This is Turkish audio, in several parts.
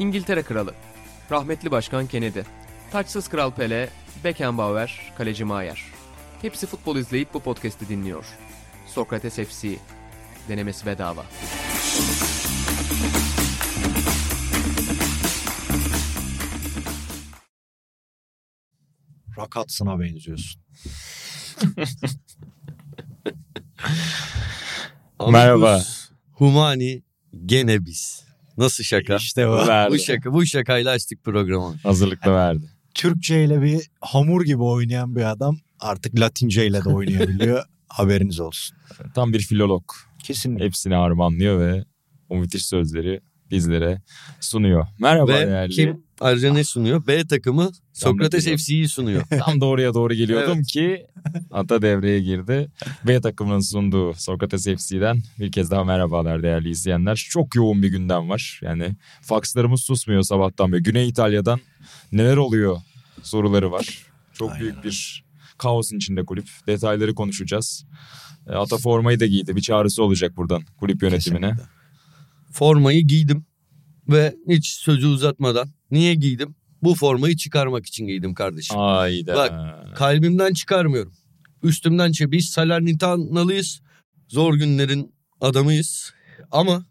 İngiltere Kralı, rahmetli Başkan Kennedy, taçsız Kral Pele, Beckenbauer, Kaleci Maier. Hepsi futbol izleyip bu podcast'i dinliyor. Sokrates FC, denemesi bedava. Rakatsına benziyorsun. Merhaba. Humani gene biz. Nasıl şaka? İşte o. Verdi. bu şaka bu şakayla açtık programı. Hazırlıklı verdi. Türkçe ile bir hamur gibi oynayan bir adam artık Latince ile de oynayabiliyor. Haberiniz olsun. Tam bir filolog. Kesinlikle. Hepsini harmanlıyor ve o müthiş sözleri bizlere sunuyor. Merhaba Ve değerli. kim ayrıca ne sunuyor? B takımı Sokrates. FC'yi sunuyor. Tam doğruya doğru geliyordum Evet. ki Ata devreye girdi. B takımının sunduğu Sokrates FC'den bir kez daha merhabalar değerli izleyenler. Çok yoğun bir gündem var. Yani fakslarımız susmuyor sabahtan beri. Güney İtalya'dan neler oluyor soruları var. Çok Aynen büyük bir kaosun içinde kulüp. Detayları konuşacağız. E, Ata formayı da giydi. Bir çağrısı olacak buradan kulüp yönetimine. Kesinlikle. Formayı giydim ve hiç sözü uzatmadan niye giydim? Bu formayı çıkarmak için giydim kardeşim. Hayda. Bak, Kalbimden çıkarmıyorum. Üstümden çe biz Salernitanalı'yız. Zor günlerin adamıyız. Ama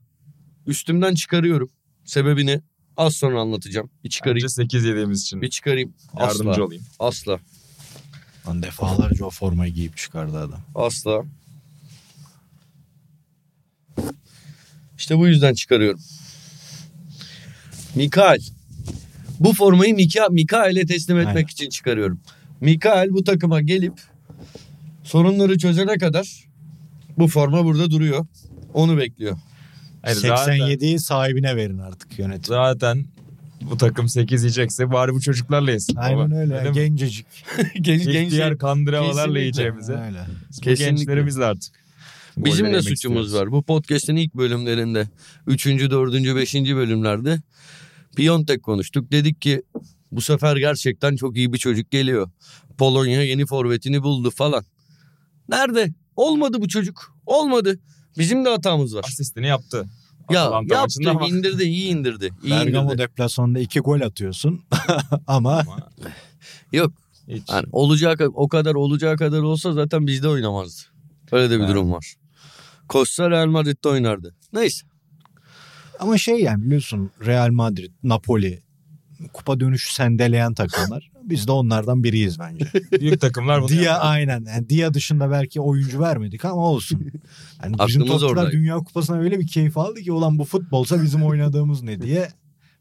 üstümden çıkarıyorum. Sebebini az sonra anlatacağım. Bir çıkarayım. Önce 8 yediğimiz için Bir çıkarayım. yardımcı Asla. olayım. Asla. Lan defalarca o formayı giyip çıkardı adam. Asla. İşte bu yüzden çıkarıyorum. Mikael. Bu formayı Mika, Mikael'e teslim etmek Aynen. için çıkarıyorum. Mikael bu takıma gelip sorunları çözene kadar bu forma burada duruyor. Onu bekliyor. Hayır, zaten, 87'yi sahibine verin artık yönetim. zaten bu takım 8 yiyecekse bari bu çocuklarla yesin. Aynen baba. öyle. Mi? Gencecik. Genç, İhtiyar kandıramalarla Kesinlikle. yiyeceğimize. Öyle. Bu Kesinlikle. gençlerimizle artık. Bizim de suçumuz istiyoruz. var. Bu podcast'in ilk bölümlerinde 3. 4. 5. bölümlerde Piontek konuştuk. Dedik ki bu sefer gerçekten çok iyi bir çocuk geliyor. Polonya yeni forvetini buldu falan. Nerede? Olmadı bu çocuk. Olmadı. Bizim de hatamız var. Asistini yaptı. Ya Atalanta yaptı, ama- indirdi, iyi indirdi. İyi Bergamo indirdi. deplasmanında iki gol atıyorsun. Ama Yok. hiç. Yani olacağı o kadar olacağı kadar olsa zaten bizde oynamazdı. Öyle de bir Evet. durum var. Costa Real Madrid'de oynardı. Neyse. ama şey yani biliyorsun Real Madrid, Napoli kupa dönüşü sendeleyen takımlar. Biz de onlardan biriyiz bence. Büyük takımlar bunu Dia yapar. aynen. Yani Dia dışında belki oyuncu vermedik ama olsun. Yani bizim Aklımız topçular oradaydı. Dünya Kupası'na öyle bir keyif aldı ki ulan bu futbolsa bizim oynadığımız ne diye.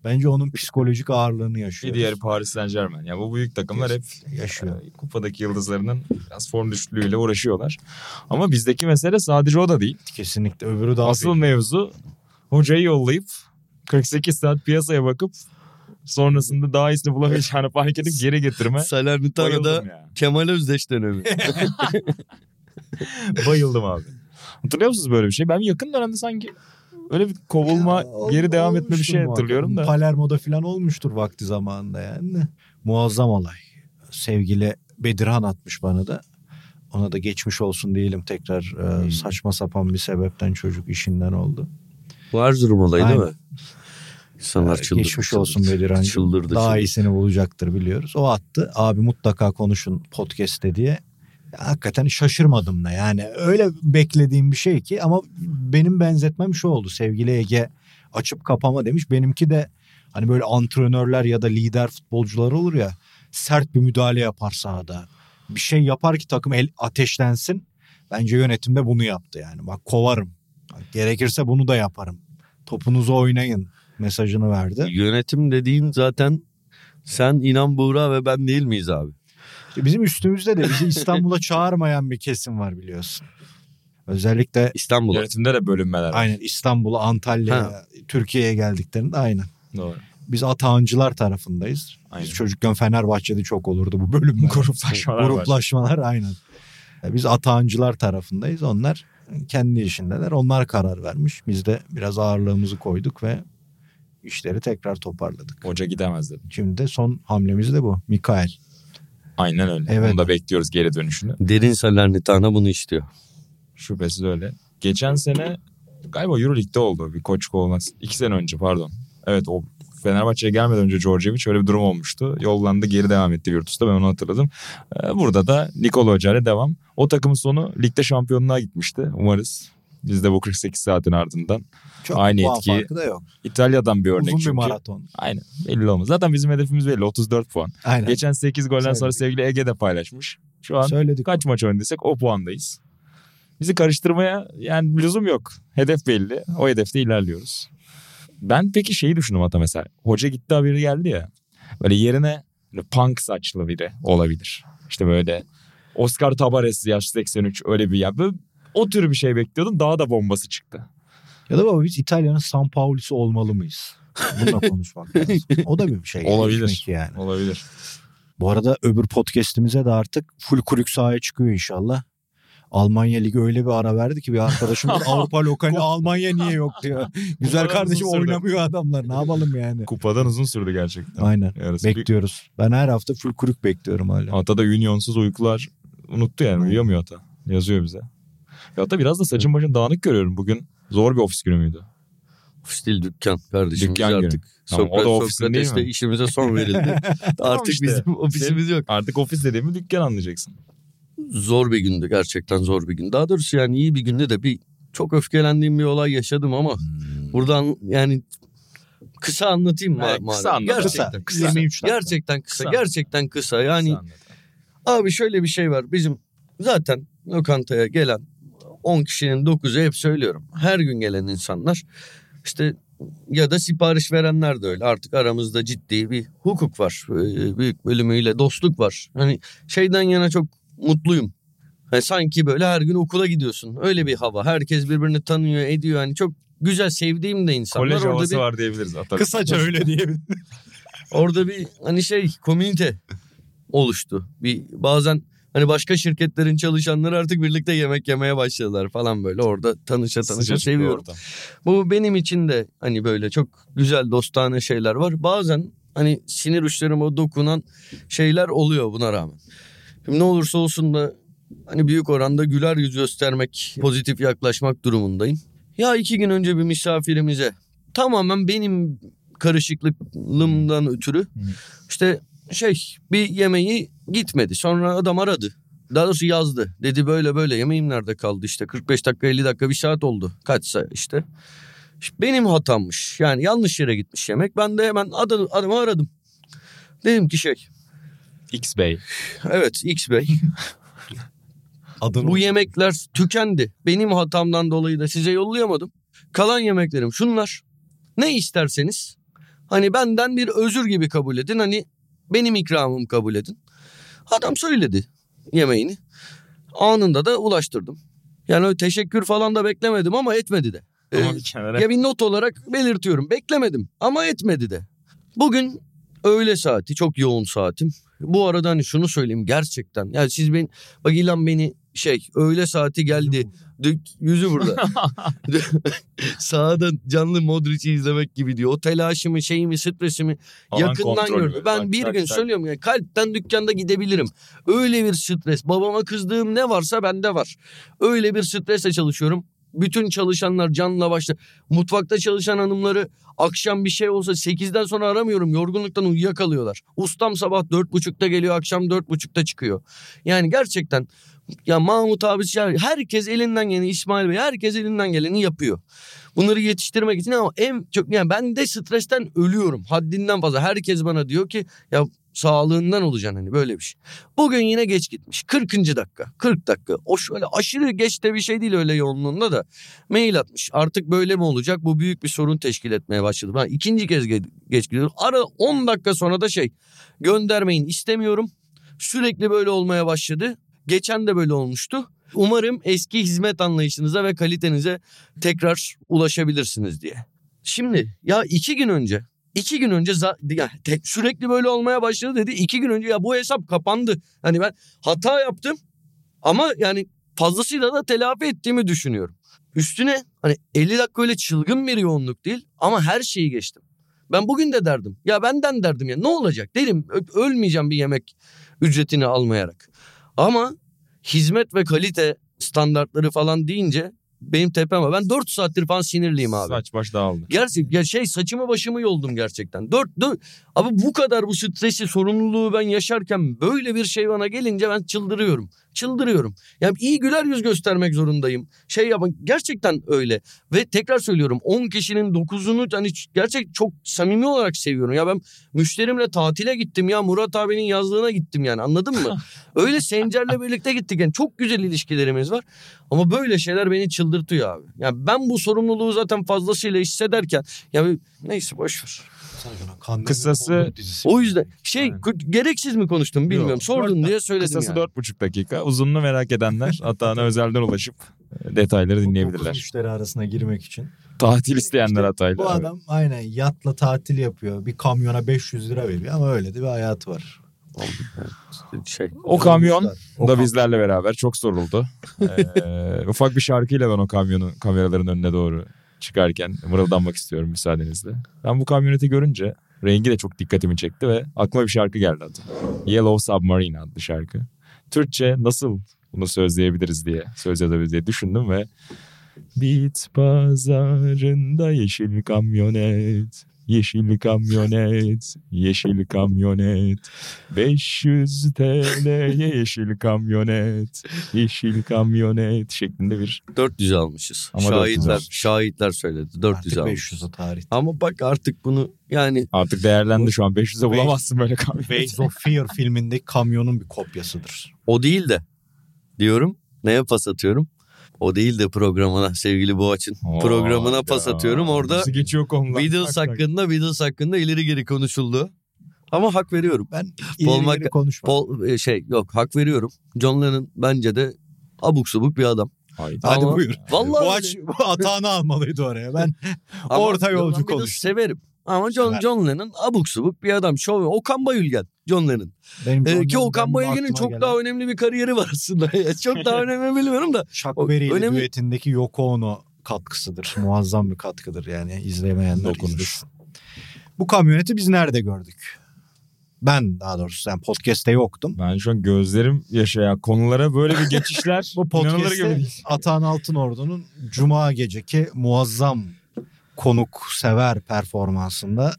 Bence onun psikolojik ağırlığını Bir yaşıyor. diğeri Paris Saint Germain. Ya bu büyük takımlar hep yaşıyor. e, kupadaki yıldızlarının biraz form düşüklüğüyle uğraşıyorlar. Ama bizdeki mesele sadece o da değil. Kesinlikle öbürü daha Asıl büyük. mevzu hocayı yollayıp 48 saat piyasaya bakıp sonrasında daha iyisini bulamayacağını fark edip geri getirme. Salernitano'da. Kemal Özdeş dönemi. Bayıldım abi. Hatırlıyor musunuz böyle bir şey? Ben yakın dönemde sanki öyle bir kovulma, Ya, geri devam etme bir şey hatırlıyorum da. Palermo'da falan olmuştur vakti zamanında yani. Muazzam olay. Sevgili Bedirhan atmış bana da. Ona da geçmiş olsun diyelim tekrar e, Hmm. saçma sapan bir sebepten çocuk işinden oldu. Bu Erzurum olayı değil Aynen. mi? İnsanlar çıldırdı. Geçmiş olsun Bedirhan'cığım. Çıldırdı. Daha çıldırdı. iyisini bulacaktır biliyoruz. O attı. Abi mutlaka konuşun podcast'te diye. Hakikaten şaşırmadım da yani. Öyle beklediğim bir şey ki ama benim benzetmem şu oldu. Sevgili Ege açıp kapama demiş. Benimki de hani böyle antrenörler ya da lider futbolcular olur ya. Sert bir müdahale yapar sahada. Bir şey yapar ki takım el ateşlensin. Bence yönetimde bunu yaptı yani. Bak kovarım. Gerekirse bunu da yaparım. Topunuzu oynayın mesajını verdi. Yönetim dediğin zaten sen İnan Buğra ve ben değil miyiz abi? Bizim üstümüzde de bizi İstanbul'a çağırmayan bir kesim var biliyorsun. Özellikle İstanbul'a. Yönetimde de bölünmeler var. aynen İstanbul'a, Antalya'ya. Türkiye'ye geldiklerinde aynen. Doğru. Biz Atağancılar tarafındayız. Aynen. Biz çocukken Fenerbahçe'de çok olurdu bu bölümler. Gruplaşmalar var. Gruplaşmalar aynen. Biz Atağancılar tarafındayız. Onlar kendi işindeler. Onlar karar vermiş. Biz de biraz ağırlığımızı koyduk ve işleri tekrar toparladık. Hoca gidemez dedim. Şimdi de son hamlemiz de bu. Mikael. Aynen öyle. Evet. Onu da bekliyoruz geri dönüşünü. Derin Salernitana bunu istiyor. Şüphesiz öyle. Geçen sene galiba Euroleague'de oldu bir koç kovulması. İki sene önce pardon. Evet o Fenerbahçe'ye gelmeden önce Djordjevic öyle bir durum olmuştu. Yollandı geri devam etti Virtus'ta ben onu hatırladım. Ee, burada da Nikola Hoca ile devam. O takımın sonu ligde şampiyonluğa gitmişti. Umarız biz de bu 48 saatin ardından Çok Aynı puan etki farkı da yok. İtalya'dan bir örnek Uzun bir çünkü. maraton. Aynen belli olmaz. Zaten bizim hedefimiz belli 34 puan. Aynen. Geçen 8 golden sonra Söyledik. sevgili Ege de paylaşmış. Şu an Söyledik. kaç maç oynadıysak o puandayız. Bizi karıştırmaya yani lüzum yok. Hedef belli. O hedefte ilerliyoruz. Ben peki şeyi düşündüm hatta mesela. Hoca gitti haberi geldi ya. Böyle yerine böyle punk saçlı biri olabilir. İşte böyle Oscar Tabares yaş 83 öyle bir ya. Böyle o tür bir şey bekliyordum. Daha da bombası çıktı. Ya da baba biz İtalya'nın San Paulu'su olmalı mıyız? Bununla konuşmak lazım. O da bir şey. Olabilir. Yani. Olabilir. Bu arada öbür podcast'imize de artık full kulük sahaya çıkıyor inşallah. Almanya Ligi öyle bir ara verdi ki bir arkadaşım Avrupa lokali Almanya niye yok diyor. Güzel kardeşim oynamıyor adamlar ne yapalım yani. Kupadan uzun sürdü gerçekten. Aynen Yarısı bir- bekliyoruz. Ben her hafta full kulük bekliyorum hala. Ata da Union'suz uykular unuttu yani uyuyamıyor Ata. Yazıyor bize. Ya Ata biraz da saçın başın dağınık görüyorum. Bugün zor bir ofis günü müydü? Ofis değil dükkan kardeşim. Dükkan günü. artık Tamam, o da Sokrat- ofisin değil mi? işimize son verildi. artık işte. bizim ofisimiz yok. Artık ofis dediğimi dükkan anlayacaksın. Zor bir gündü gerçekten zor bir gün. Daha doğrusu yani iyi bir günde de bir çok öfkelendiğim bir olay yaşadım ama Hmm. buradan yani kısa anlatayım mı? Evet, kısa anlat. Gerçekten Kısa, kısa. 23 dakika. Gerçekten kısa, Kısa. gerçekten kısa. Yani Kısa anlat. abi şöyle bir şey var. Bizim zaten lokantaya gelen 10 kişinin 9'u hep söylüyorum. Her gün gelen insanlar işte ya da sipariş verenler de öyle. Artık aramızda ciddi bir hukuk var. Ee, Büyük bölümüyle dostluk var. Hani şeyden yana çok mutluyum. Hani sanki böyle her gün okula gidiyorsun. Öyle bir hava. Herkes birbirini tanıyor, ediyor. Hani çok güzel sevdiğim de insanlar. Kolej Orada havası bir, var diyebiliriz Ata. Kısaca öyle diyebilirim. orada bir hani şey komünite oluştu. Bir bazen hani başka şirketlerin çalışanları artık birlikte yemek yemeye başladılar falan böyle. Orada tanışa tanışa Sıcacık seviyorum. Bu benim için de hani böyle çok güzel dostane şeyler var. Bazen hani sinir uçlarıma dokunan şeyler oluyor buna rağmen. Şimdi ne olursa olsun da hani büyük oranda güler yüz göstermek, pozitif yaklaşmak durumundayım. Ya iki gün önce bir misafirimize tamamen benim karışıklığımdan ötürü işte şey bir yemeği gitmedi. Sonra adam aradı. Daha doğrusu yazdı. Dedi böyle böyle yemeğim nerede kaldı işte 45 dakika 50 dakika bir saat oldu. Kaçsa işte. Benim hatammış. Yani yanlış yere gitmiş yemek. Ben de hemen adamı, adamı aradım. Dedim ki şey X Bey. evet X Bey Adını bu yemekler tükendi. Benim hatamdan dolayı da size yollayamadım. Kalan yemeklerim şunlar. Ne isterseniz hani benden bir özür gibi kabul edin. Hani benim ikramım kabul edin. Adam söyledi yemeğini. Anında da ulaştırdım. Yani öyle teşekkür falan da beklemedim ama etmedi de. Ee, ya bir not olarak belirtiyorum. Beklemedim ama etmedi de. Bugün öğle saati çok yoğun saatim. Bu arada hani şunu söyleyeyim gerçekten. Yani siz ben bak İlhan beni şey öğle saati geldi. Yüzü burada. Sağda canlı Modric'i izlemek gibi diyor. O telaşımı, şeyimi, stresimi Alan yakından kontrolü. gördüm. Ben Tak, bir tak, gün tak. söylüyorum ya kalpten dükkanda gidebilirim. Öyle bir stres. Babama kızdığım ne varsa bende var. Öyle bir stresle çalışıyorum. Bütün çalışanlar canla başla. Mutfakta çalışan hanımları akşam bir şey olsa 8'den sonra aramıyorum. Yorgunluktan uyuyakalıyorlar. Ustam sabah 4.30'da geliyor akşam 4.30'da çıkıyor. Yani gerçekten ya Mahmut abi ya herkes elinden geleni İsmail Bey herkes elinden geleni yapıyor. Bunları yetiştirmek için ama en çok yani ben de stresten ölüyorum. Haddinden fazla. Herkes bana diyor ki ya sağlığından olacaksın hani böyle bir şey. Bugün yine geç gitmiş. 40. dakika. 40 dakika. O şöyle aşırı geç de bir şey değil öyle yoğunluğunda da. Mail atmış. Artık böyle mi olacak? Bu büyük bir sorun teşkil etmeye başladı. Ben ikinci kez ge- geç gidiyorum. Ara 10 dakika sonra da şey göndermeyin istemiyorum. Sürekli böyle olmaya başladı. Geçen de böyle olmuştu. Umarım eski hizmet anlayışınıza ve kalitenize tekrar ulaşabilirsiniz diye. Şimdi ya iki gün önce iki gün önce ya te- sürekli böyle olmaya başladı dedi. İki gün önce ya bu hesap kapandı. Hani ben hata yaptım ama yani fazlasıyla da telafi ettiğimi düşünüyorum. Üstüne hani 50 dakika öyle çılgın bir yoğunluk değil ama her şeyi geçtim. Ben bugün de derdim. Ya benden derdim ya ne olacak derim ölmeyeceğim bir yemek ücretini almayarak. Ama hizmet ve kalite standartları falan deyince benim tepem var. Ben 4 saattir falan sinirliyim abi. Saç baş dağıldı. Gerçek ya şey saçımı başımı yoldum gerçekten. Dört, dört abi bu kadar bu stresi sorumluluğu ben yaşarken böyle bir şey bana gelince ben çıldırıyorum. Çıldırıyorum. Yani iyi güler yüz göstermek zorundayım. Şey yapın gerçekten öyle. Ve tekrar söylüyorum 10 kişinin 9'unu hani gerçek çok samimi olarak seviyorum. Ya ben müşterimle tatile gittim ya Murat abinin yazlığına gittim yani anladın mı? öyle Sencer'le birlikte gittik yani çok güzel ilişkilerimiz var. Ama böyle şeyler beni çıldırtıyor abi. Yani ben bu sorumluluğu zaten fazlasıyla hissederken ya neyse boş ver. Kısası- O yüzden şey Aynen. gereksiz mi konuştum bilmiyorum. Yok. Sordun diye söyledim Kısası yani. dört buçuk dakika. Uzunluğu merak edenler Atağan'a özelden ulaşıp e, detayları dinleyebilirler. müşteri arasına girmek için. Tatil isteyenler Atay'la. Bu evet. adam aynen yatla tatil yapıyor. Bir kamyona 500 lira veriyor ama öyle de bir hayatı var. Şey. O kamyon O da kam- bizlerle beraber çok soruldu. Ee, ufak bir şarkıyla ben o kamyonun kameraların önüne doğru çıkarken mırıldanmak istiyorum müsaadenizle. Ben bu kamyoneti görünce rengi de çok dikkatimi çekti ve aklıma bir şarkı geldi adı. Yellow Submarine adlı şarkı. Türkçe nasıl bunu sözleyebiliriz diye, söz yazabiliriz diye düşündüm ve Bit pazarında yeşil kamyonet, yeşil kamyonet, yeşil kamyonet. 500 TL'ye yeşil kamyonet, yeşil kamyonet şeklinde bir 400 almışız. Ama 400 şahitler almışız. şahitler söyledi. 400 Artık almışız. 500 o tarih. Ama bak artık bunu yani artık değerlendi şu an 500'e bulamazsın böyle kamyonet. Waves of Fear filmindeki kamyonun bir kopyasıdır. o değil de diyorum. Neye pas atıyorum? O değil de programına sevgili Boğaç'ın Oo, programına pas ya, atıyorum. Orada Nasıl geçiyor konular? Beatles Tak tak. hakkında Beatles hakkında ileri geri konuşuldu. Ama hak veriyorum. Ben Paul ileri geri Mc- konuşmam. Paul e, şey yok hak veriyorum. John Lennon bence de abuk subuk bir adam. Haydi. Hadi Ama- buyur. Vallahi Bu, öyle. atağını almalıydı oraya. Ben Orta yolcu ben bir de konuş. Severim. Ama John, Evet. John Lennon abuk subuk bir adam. Şov, Okan Bayülgen. John Lennon. benim Ee, ki Okan Bayülgen'in çok gelen daha önemli bir kariyeri var aslında. çok daha önemli bilmiyorum da. Berry ile önemli- düetindeki Yoko Ono katkısıdır. Muazzam bir katkıdır yani izlemeyenler izlesin. Bu kamyoneti biz nerede gördük? Ben daha doğrusu yani podcast'te yoktum. Ben şu an gözlerim yaşayan konulara böyle bir geçişler Bu podcast'te. Atahan Altınordu'nun Cuma geceki muazzam konuk sever performansında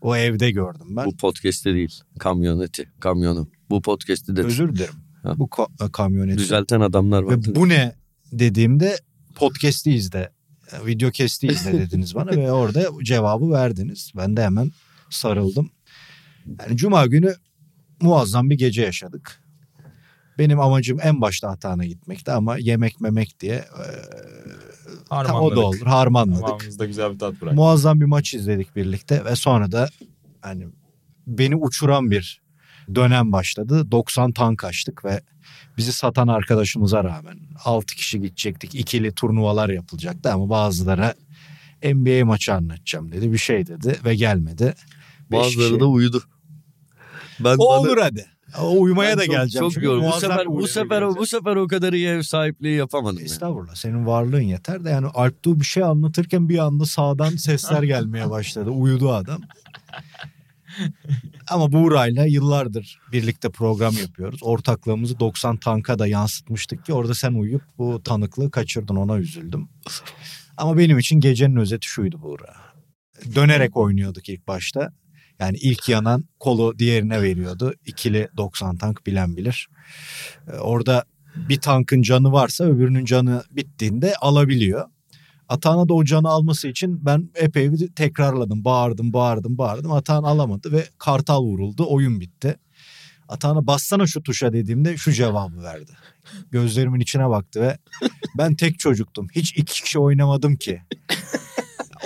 o evde gördüm ben. Bu podcast'te değil. Kamyoneti. Kamyonu. Bu podcast'te de Özür dilerim. Ha. Bu ko- kamyoneti. düzelten adamlar var. Ve bu ne dediğimde podcast'i izle, video kesti izle dediniz bana ve orada cevabı verdiniz. Ben de hemen sarıldım. Yani Cuma günü muazzam bir gece yaşadık. Benim amacım en başta Atahan'a gitmekti ama yemek memek diye e, o Harmanladık. da olur harmanladık. Tamamımızda güzel bir tat bırak. Muazzam bir maç izledik birlikte ve sonra da hani beni uçuran bir dönem başladı. 90 tank açtık ve bizi satan arkadaşımıza rağmen 6 kişi gidecektik. ikili turnuvalar yapılacaktı ama bazıları NBA maçı anlatacağım dedi. Bir şey dedi ve gelmedi. Bazıları kişi. da uyudu. Ben O bana- olur hadi. O uyumaya ben da çok- geleceğim. Çok yorgun. Bu sefer bu sefer geleceğim. bu sefer o kadar iyi ev sahipliği yapamadım. yani. Estağfurullah senin varlığın yeter de yani Alptuğ bir şey anlatırken bir anda sağdan sesler gelmeye başladı. Uyudu adam. Ama Buğra'yla yıllardır birlikte program yapıyoruz. Ortaklığımızı 90 tanka da yansıtmıştık ki orada sen uyuyup bu tanıklığı kaçırdın ona üzüldüm. Ama benim için gecenin özeti şuydu Buğra. Dönerek oynuyorduk ilk başta. Yani ilk yanan kolu diğerine veriyordu. İkili 90 tank bilen bilir. Ee, Orada bir tankın canı varsa öbürünün canı bittiğinde alabiliyor. Atağan'a da o canı alması için ben epey bir tekrarladım. Bağırdım, bağırdım, bağırdım. Atağan alamadı ve kartal vuruldu. Oyun bitti. Atağan'a bassana şu tuşa dediğimde şu cevabı verdi. Gözlerimin içine baktı ve ben tek çocuktum. Hiç iki kişi oynamadım ki.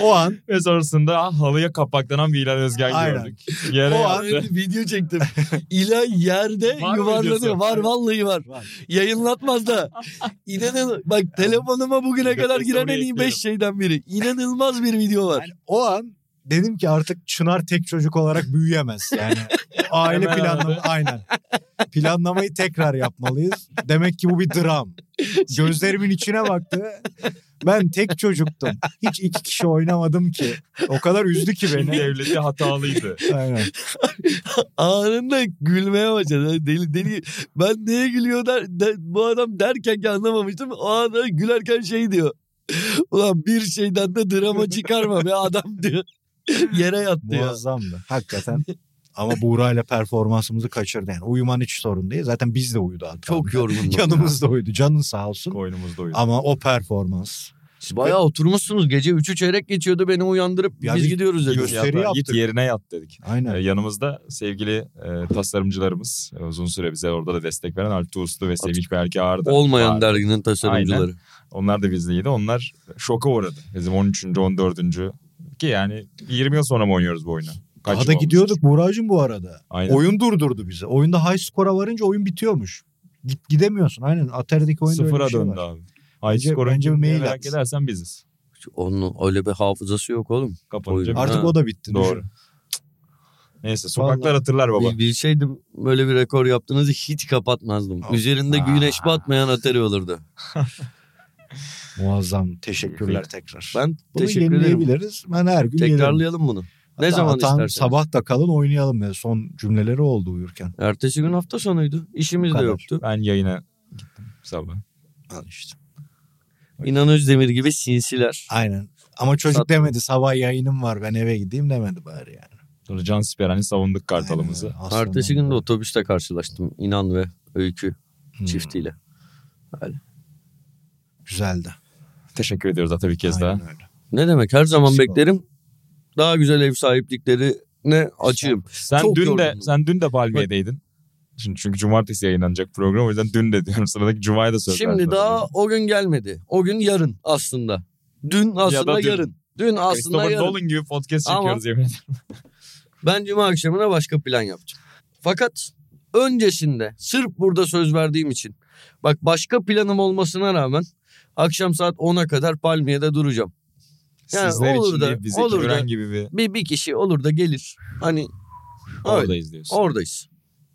O an Ve sonrasında halıya kapaklanan bir Hilal Özgen Aynen. gördük. Yere O an- video çektim. İlay yerde Var yuvarlanıyor. Var vallahi var. Yayınlatmaz da. İnanın bak telefonuma bugüne kadar giren en iyi eklerim. 5 şeyden biri. İnanılmaz bir video var. Yani o an dedim ki artık Çınar tek çocuk olarak büyüyemez. Yani aile Hemen planlama abi. aynen. Planlamayı tekrar yapmalıyız. Demek ki bu bir dram. Gözlerimin içine baktı. Ben tek çocuktum. Hiç iki kişi oynamadım ki. O kadar üzdü ki beni. devleti hatalıydı. Aynen. Anında gülmeye başladı. Deli deli. Ben neye gülüyor der, der- bu adam derken ki anlamamıştım. O anda gülerken şey diyor. Ulan bir şeyden de drama çıkarma be adam diyor. Yere yattı ya. Muazzamdı. Hakikaten. Ama Buğra ile performansımızı kaçırdı. Yani uyuman hiç sorun değil. Zaten biz de uyudu hatta. Çok yorgundum. Yanımızda uyudu. Canın sağ olsun. Koynumuzda uyudu. Ama o performans. Siz bayağı oturmuşsunuz. Gece 3'ü çeyrek geçiyordu beni uyandırıp Ya biz biz gidiyoruz dedi. gösteri yaptık. Git yerine yat dedik. Aynen. Ee, yanımızda sevgili e, tasarımcılarımız e, uzun süre bize orada da destek veren Altuğ Uslu ve Semih Berke Ağrı da Olmayan vardı. derginin tasarımcıları. Onlar da bizleydi. Onlar şoka uğradı. Bizim 13. 14. ki yani 20 yıl sonra mı oynuyoruz bu oyunu? Kaç Daha da gidiyorduk Buğra'cığım bu arada. Aynen. Oyun durdurdu bizi. Oyunda high score'a varınca oyun bitiyormuş. Git, gidemiyorsun. Aynen. Atari'deki oyunda öyle Sıfıra bir şey döndü var. abi. High Bence- score'un bence bir mail merak at. edersen biziz. Onun öyle bir hafızası yok oğlum. Kapanınca Oyun- bir- Artık Ha. o da bitti. Doğru. düşün. Neyse sokaklar Vallahi. hatırlar baba. Bil- Bilseydim böyle bir rekor yaptığınızı hiç kapatmazdım. Aa. Üzerinde güneş batmayan Atari olurdu. Muazzam. Teşekkürler tekrar. Ben Bunu teşekkür ederim. yenileyebiliriz. Ben her gün. Tekrarlayalım bunu. Ne Hatta zaman Atan isterseniz. sabah da kalın oynayalım dedi. Son cümleleri oldu uyurken. Ertesi gün hafta sonuydu. İşimiz de yoktu. Ben yayına gittim sabah. Al işte. İnan Özdemir gibi sinsiler. Aynen. Ama çocuk Sattım. demedi sabah yayınım var ben eve gideyim demedi bari yani. Sonra Can Siperhan'ı savunduk kartalımızı. Aynen. Ertesi gün de otobüste karşılaştım. İnan ve Öykü Hmm, çiftiyle. Güzeldi. Teşekkür ediyoruz Ata bir kez Aynen daha. öyle. Ne demek her zaman Eksik beklerim. Daha güzel ev sahipliklerine açığım. Sen Çok dün de yorgundum. sen dün de Palmiye'deydin. Şimdi çünkü cumartesi yayınlanacak program o yüzden dün de diyorum. Sıradaki cumaya da söz Şimdi daha o gün gelmedi. O gün yarın aslında. Dün aslında dün. yarın. Dün aslında Christopher yarın. Nolan gibi podcast Ama- çekiyoruz yemin ederim. Ben cuma akşamına başka plan yaptım. Fakat öncesinde sırf burada söz verdiğim için bak başka planım olmasına rağmen akşam saat 10'a kadar Palmiye'de duracağım. Yani Sizler olur için da- değil bizi olur da- gibi bir Bir, bir kişi olur da gelir. Hani öyle, oradayız diyorsun. oradayız.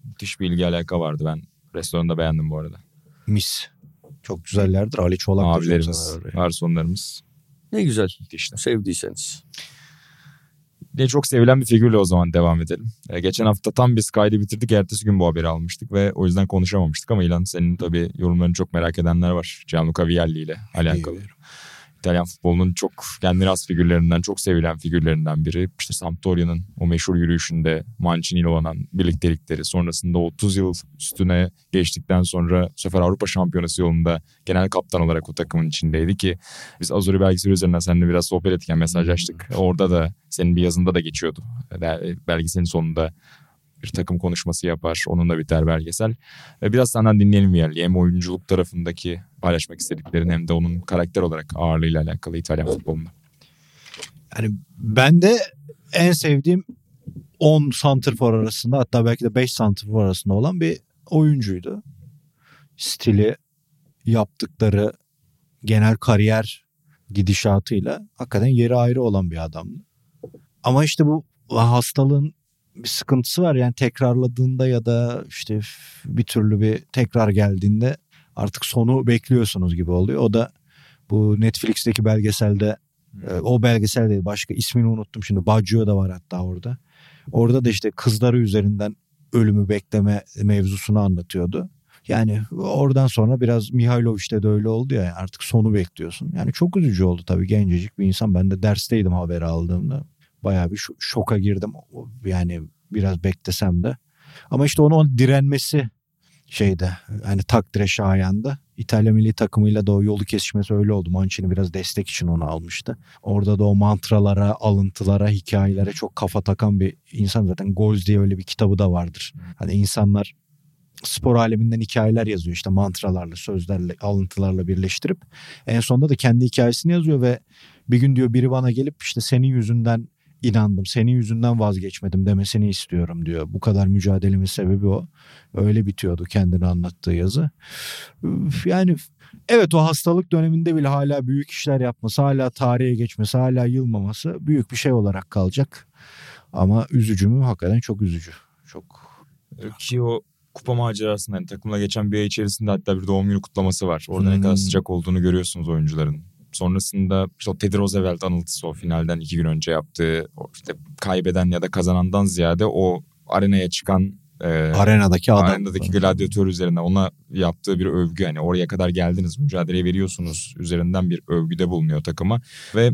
Müthiş bir ilgi alaka vardı ben. Restoranda beğendim bu arada. Mis. Çok güzellerdir. Ali Çolak Abilerimiz, garsonlarımız Ne güzel müthişti. sevdiyseniz. Diye çok sevilen bir figürle o zaman devam edelim. Ee, geçen hafta tam biz kaydı bitirdik. Ertesi gün bu haberi almıştık ve o yüzden konuşamamıştık ama İlan senin tabii yorumlarını çok merak edenler var. Gianluca Vialli ile alakalı. İyi. İtalyan futbolunun çok kendine has figürlerinden, çok sevilen figürlerinden biri. İşte Sampdoria'nın o meşhur yürüyüşünde Mancini ile olan birliktelikleri. Sonrasında 30 yıl üstüne geçtikten sonra bu sefer Avrupa Şampiyonası yolunda genel kaptan olarak o takımın içindeydi ki biz Azuri belgeseli üzerinden seninle biraz sohbet etken mesajlaştık. Orada da senin bir yazında da geçiyordu. Belgeselin sonunda bir takım konuşması yapar. Onunla biter belgesel. Ve biraz senden dinleyelim Vialli. Hem oyunculuk tarafındaki paylaşmak istediklerin hem de onun karakter olarak ağırlığıyla alakalı İtalyan futbolunda. Yani ben de en sevdiğim 10 santrfor arasında hatta belki de 5 santrfor arasında olan bir oyuncuydu. Stili, yaptıkları, genel kariyer gidişatıyla hakikaten yeri ayrı olan bir adamdı. Ama işte bu hastalığın bir sıkıntısı var yani tekrarladığında ya da işte bir türlü bir tekrar geldiğinde artık sonu bekliyorsunuz gibi oluyor. O da bu Netflix'teki belgeselde e, o belgesel değil başka ismini unuttum şimdi Baggio da var hatta orada. Orada da işte kızları üzerinden ölümü bekleme mevzusunu anlatıyordu. Yani oradan sonra biraz Mihailovic'te de öyle oldu ya artık sonu bekliyorsun. Yani çok üzücü oldu tabii gencecik bir insan. Ben de dersteydim haberi aldığımda. Bayağı bir şo- şoka girdim. Yani biraz beklesem de. Ama işte onun direnmesi şeyde hani takdire şayandı. İtalya milli takımıyla da o yolu kesişmesi öyle oldu. Mancini biraz destek için onu almıştı. Orada da o mantralara, alıntılara, hikayelere çok kafa takan bir insan zaten Goals diye öyle bir kitabı da vardır. Hani insanlar spor aleminden hikayeler yazıyor işte mantralarla, sözlerle, alıntılarla birleştirip en sonunda da kendi hikayesini yazıyor ve bir gün diyor biri bana gelip işte senin yüzünden inandım, senin yüzünden vazgeçmedim demesini istiyorum diyor. Bu kadar mücadelemin sebebi o. Öyle bitiyordu kendini anlattığı yazı. Yani evet o hastalık döneminde bile hala büyük işler yapması, hala tarihe geçmesi, hala yılmaması büyük bir şey olarak kalacak. Ama üzücü mü? Hakikaten çok üzücü. Çok Ki o kupa macerasında yani takımla geçen bir ay içerisinde hatta bir doğum günü kutlaması var. Orada ne Hmm. kadar sıcak olduğunu görüyorsunuz oyuncuların. Sonrasında işte o Teddy Roosevelt anıltısı o finalden iki gün önce yaptığı işte kaybeden ya da kazanandan ziyade o arenaya çıkan e, Arenadaki adam. arenadaki gladyatör üzerine ona yaptığı bir övgü. Yani oraya kadar geldiniz, mücadele veriyorsunuz üzerinden bir övgüde bulunuyor takıma. Ve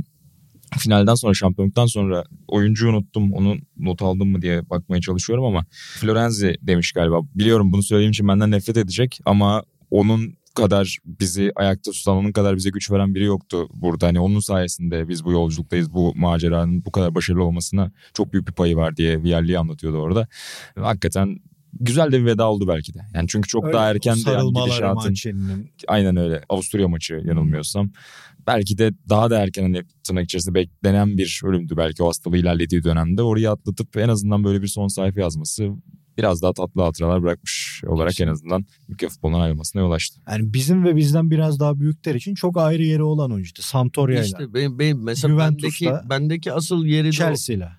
finalden sonra şampiyonluktan sonra oyuncuyu unuttum onu not aldım mı diye bakmaya çalışıyorum ama Florenzi demiş galiba. Biliyorum bunu söylediğim için benden nefret edecek ama onun kadar bizi ayakta tutan, onun kadar bize güç veren biri yoktu burada. Hani onun sayesinde biz bu yolculuktayız. Bu maceranın bu kadar başarılı olmasına çok büyük bir payı var diye Vialli anlatıyordu orada. Hakikaten güzel de bir veda oldu belki de. Yani çünkü çok Öyle, daha erken de yani gidişatın. Aynen öyle. Avusturya maçı yanılmıyorsam. Belki de daha da erken hani tırnak içerisinde beklenen bir ölümdü belki o hastalığı ilerlediği dönemde. Orayı atlatıp en azından böyle bir son sayfa yazması biraz daha tatlı hatıralar bırakmış olarak en azından ülke futbolundan ayrılmasına yol açtı. Yani bizim ve bizden biraz daha büyükler için çok ayrı yeri olan oyuncuydu. Sampdoria'yla, İşte benim, benim mesela Juventus'ta, bendeki, bendeki asıl yeri. Chelsea'yle.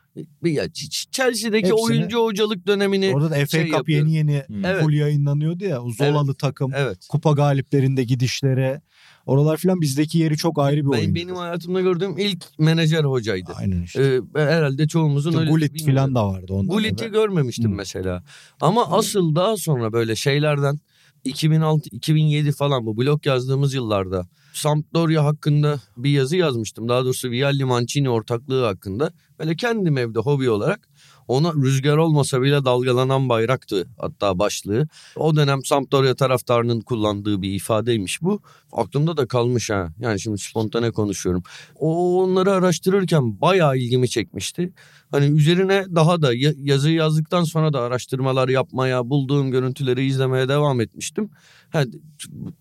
Ya, Chelsea'deki Hepsini- oyuncu hocalık dönemini Orada da FA şey Cup yeni yeni Hmm. Evet. full yayınlanıyordu ya. O Zolalı takım, evet. kupa galiplerinde gidişlere. Oralar filan bizdeki yeri çok ayrı bir Ben, oyun. benim hayatımda gördüğüm ilk menajer hocaydı. Aynen işte. Ee, herhalde çoğumuzun İşte öyle Gullit filan da vardı. Gullit'i görmemiştim Hmm. mesela. Ama asıl daha sonra böyle şeylerden 2006-2007 falan bu blog yazdığımız yıllarda Sampdoria hakkında bir yazı yazmıştım. Daha doğrusu Vialli Mancini ortaklığı hakkında. Böyle kendim evde hobi olarak ona rüzgar olmasa bile dalgalanan bayraktı hatta başlığı. O dönem Sampdoria taraftarının kullandığı bir ifadeymiş bu. Aklımda da kalmış ha. Yani şimdi spontane konuşuyorum. O onları araştırırken bayağı ilgimi çekmişti. Hani üzerine daha da ya- yazıyı yazdıktan sonra da araştırmalar yapmaya, bulduğum görüntüleri izlemeye devam etmiştim. Ha,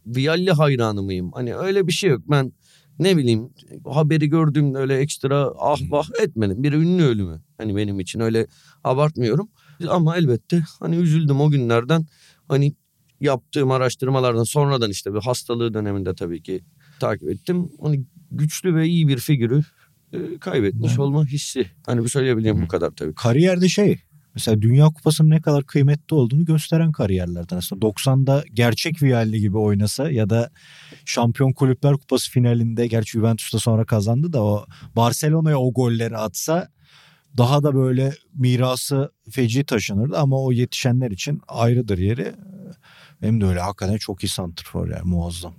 Vialli hayranı mıyım? Hani öyle bir şey yok. Ben ne bileyim haberi gördüğümde öyle ekstra ah vah etmedim. Bir ünlü ölümü. Hani benim için öyle abartmıyorum. Ama elbette hani üzüldüm o günlerden. Hani yaptığım araştırmalardan sonradan işte bir hastalığı döneminde tabii ki takip ettim. Hani güçlü ve iyi bir figürü e, kaybetmiş Evet. olma hissi. Hani bu söyleyebileceğim bu kadar tabii. Kariyerde şey mesela Dünya Kupası'nın ne kadar kıymetli olduğunu gösteren kariyerlerden aslında. 90'da gerçek Vialli gibi oynasa ya da Şampiyon Kulüpler Kupası finalinde gerçi Juventus'ta sonra kazandı da o Barcelona'ya o golleri atsa daha da böyle mirası feci taşınırdı ama o yetişenler için ayrıdır yeri. Benim de öyle hakikaten çok iyi santrfor yani muazzam.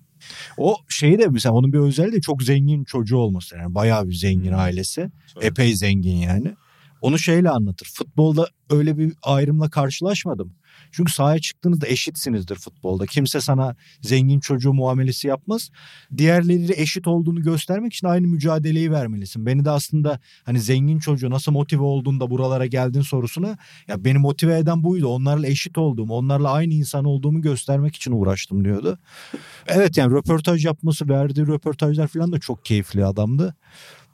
O şeyi de mesela onun bir özelliği de çok zengin çocuğu olması yani bayağı bir zengin Hmm. ailesi. Epey zengin yani. Onu şeyle anlatır. Futbolda öyle bir ayrımla karşılaşmadım. Çünkü sahaya çıktığınızda eşitsinizdir futbolda. Kimse sana zengin çocuğu muamelesi yapmaz. Diğerleriyle eşit olduğunu göstermek için aynı mücadeleyi vermelisin. Beni de aslında hani zengin çocuğu nasıl motive oldun da buralara geldin sorusuna ya beni motive eden buydu. Onlarla eşit olduğum, onlarla aynı insan olduğumu göstermek için uğraştım diyordu. Evet yani röportaj yapması, verdiği röportajlar falan da çok keyifli adamdı.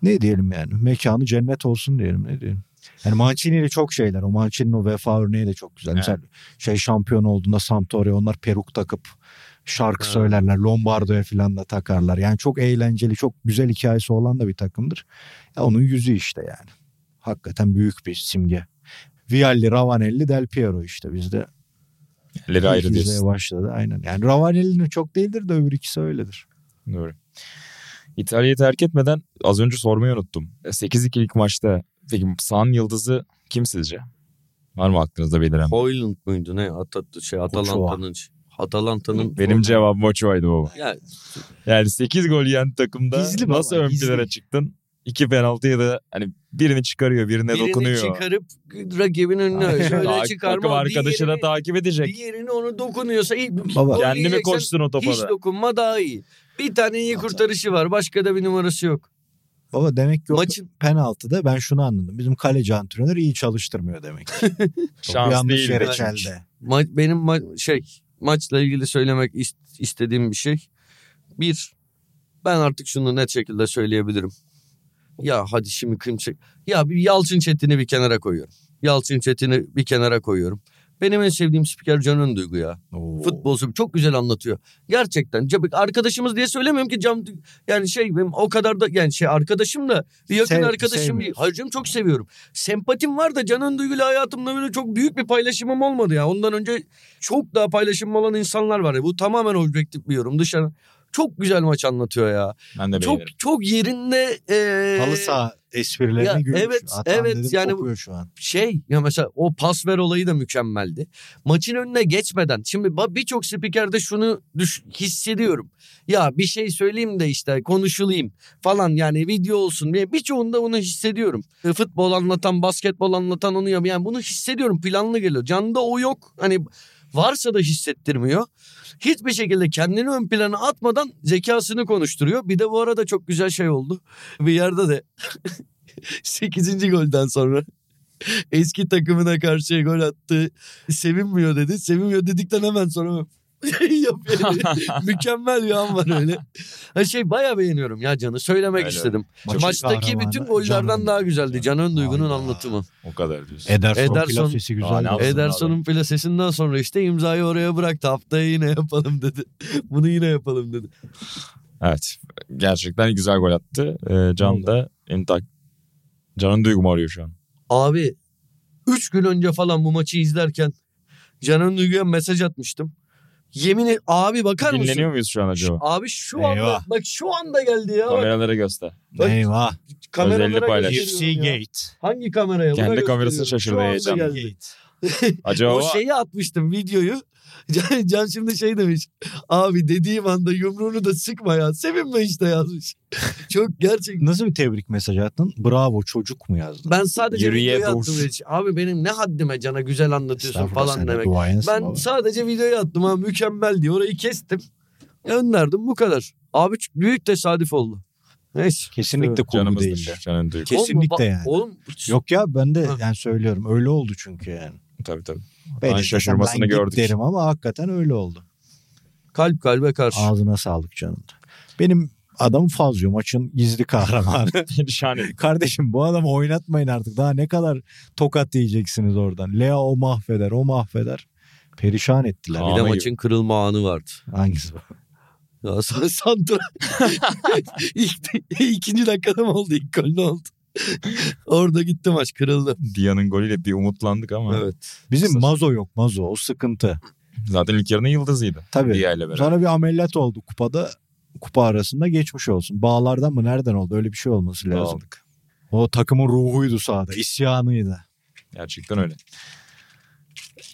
Ne diyelim yani mekanı cennet olsun diyelim ne diyelim. Yani Mancini ile çok şeyler. O Mancini'nin o vefa örneği de çok güzel. Evet. Mesela şey şampiyon olduğunda Sampdoria onlar peruk takıp şarkı Evet. söylerler. Lombardo'ya falan da takarlar. Yani çok eğlenceli, çok güzel hikayesi olan da bir takımdır. Ya onun yüzü işte yani. Hakikaten büyük bir simge. Vialli, Ravanelli, Del Piero işte bizde. Elleri ayrı diyorsun. başladı aynen. Yani Ravanelli'nin çok değildir de öbür ikisi öyledir. Doğru. İtalya'yı terk etmeden az önce sormayı unuttum. 8-2'lik maçta peki sahanın yıldızı kim sizce? Var mı aklınızda beliren? Hoyland muydu ne? Atat şey Atalanta'nın Atalanta'nın Benim cevabım Ochoa'ydı baba. ya Yani 8 gol yiyen takımda Gizli baba, nasıl ön gizli. plana çıktın? İki penaltı ya da hani birini çıkarıyor birine birini dokunuyor. çıkarıp rakibin önüne şöyle çıkarma. takım arkadaşına diğerini, takip edecek. diğerini onu dokunuyorsa iyi. Baba. Gol Kendi mi yiyeceksen koşsun o topa Hiç dokunma daha iyi. Bir tane iyi kurtarışı var. Başka da bir numarası yok. Baba demek ki Maçın penaltıda ben şunu anladım. Bizim kaleci antrenör iyi çalıştırmıyor demek ki. Şans yanlış değil. yere çelde. ma- benim ma- şey maçla ilgili söylemek ist- istediğim bir şey. Bir ben artık şunu net şekilde söyleyebilirim. Ya hadi şimdi kim çek. Ya bir Yalçın Çetin'i bir kenara koyuyorum. Yalçın Çetin'i bir kenara koyuyorum. Benim en sevdiğim spiker Can Önduygu ya. Oo. Çok güzel anlatıyor. Gerçekten. Arkadaşımız diye söylemiyorum ki cam yani şey benim o kadar da yani şey arkadaşım da bir yakın Sev- arkadaşım. Hayır canım çok seviyorum. Sempatim var da Canan Duygu'yla hayatımda böyle çok büyük bir paylaşımım olmadı ya. Ondan önce çok daha paylaşımım olan insanlar var ya. Bu tamamen objektif bir yorum. Dışarı çok güzel maç anlatıyor ya. Ben de Çok beğenirim. çok yerinde e, Halı saha esprilerine ya, gülmüş. evet, Atan evet, dedim, yani şu an. şey ya mesela o pas ver olayı da mükemmeldi. Maçın önüne geçmeden şimdi birçok spikerde şunu düş, hissediyorum. Ya bir şey söyleyeyim de işte konuşulayım falan yani video olsun diye birçoğunda bunu hissediyorum. E, Futbol anlatan, basketbol anlatan onu yap- yani bunu hissediyorum planlı geliyor. Canında o yok. Hani varsa da hissettirmiyor. Hiçbir şekilde kendini ön plana atmadan zekasını konuşturuyor. Bir de bu arada çok güzel şey oldu. Bir yerde de 8. golden sonra eski takımına karşı gol attı. Sevinmiyor dedi. Sevinmiyor dedikten hemen sonra yapıyor. Mükemmel bir an var öyle. Ha şey bayağı beğeniyorum ya Can'ı söylemek Öyle. istedim. Maçın Maçtaki kahramanı bütün gollerden Can'ın. daha güzeldi. Can'ın Duygu'nun Hayda. anlatımı. O kadar diyorsun. Ederson, Ederson- plasesi Aa, güzel. ne yapsın Ederson'un plasesinden sonra işte imzayı oraya bıraktı. Haftaya yine yapalım dedi. Bunu yine yapalım dedi. Evet. Gerçekten güzel gol attı. Ee, Can da intak. Can'ın duygumu arıyor şu an. Abi 3 gün önce falan bu maçı izlerken Can'ın Duygu'ya mesaj atmıştım. Yemin et abi bakar mısın? Dinleniyor muyuz şu an acaba? Abi şu anda Eyvah. bak şu anda geldi ya. Kameralara göster. Bak, Eyvah. kameralara paylaş. UFC. Gate. Hangi kameraya? Kendi Buna kamerası gösteriyorum. şaşırdı Şu anda heyecanla. geldi. Acaba O şeyi atmıştım videoyu. Can, Can şimdi şey demiş. Abi dediğim anda yumruğunu da sıkma ya. Sevinme işte yazmış. Çok gerçek. Nasıl bir tebrik mesajı attın? Bravo çocuk mu yazdın? Ben sadece Yürüye videoyu dur. attım. hiç. Abi benim ne haddime Can'a güzel anlatıyorsun falan demek. Ben baba. sadece videoyu attım ha mükemmel diye. Orayı kestim. Gönderdim bu kadar. Abi çok büyük tesadüf oldu. Neyse. Kesinlikle kurgu canımızdır. değildi. Kesinlikle Oğlum, yani. Oğlum Yok ya ben de yani söylüyorum öyle oldu çünkü yani. Tabii tabii. Ben şaşırmasını ben gördük. derim ama hakikaten öyle oldu. kalp kalbe karşı. Ağzına sağlık canım. Benim adamı Fazio maçın gizli kahramanı. Perişan Kardeşim bu adamı oynatmayın artık. Daha ne kadar tokat yiyeceksiniz oradan. Lea o mahveder o mahveder. Perişan ettiler. Bir de maçın kırılma anı vardı. Hangisi bu? Ya San- Santra İlk, ikinci dakikada mı oldu? İlk gol ne oldu? Orada gitti maç kırıldı. Dia'nın golüyle bir umutlandık ama Evet. Bizim Kısa- Mazo yok Mazo o sıkıntı. zaten ilk yarının yıldızıydı. Tabii. Dia ile beraber. Sonra bir ameliyat oldu kupada. Kupa arasında geçmiş olsun. Bağlardan mı nereden oldu? Öyle bir şey olması lazım. Dağıldık. O takımın ruhuydu sahada. isyanıydı. Gerçekten öyle.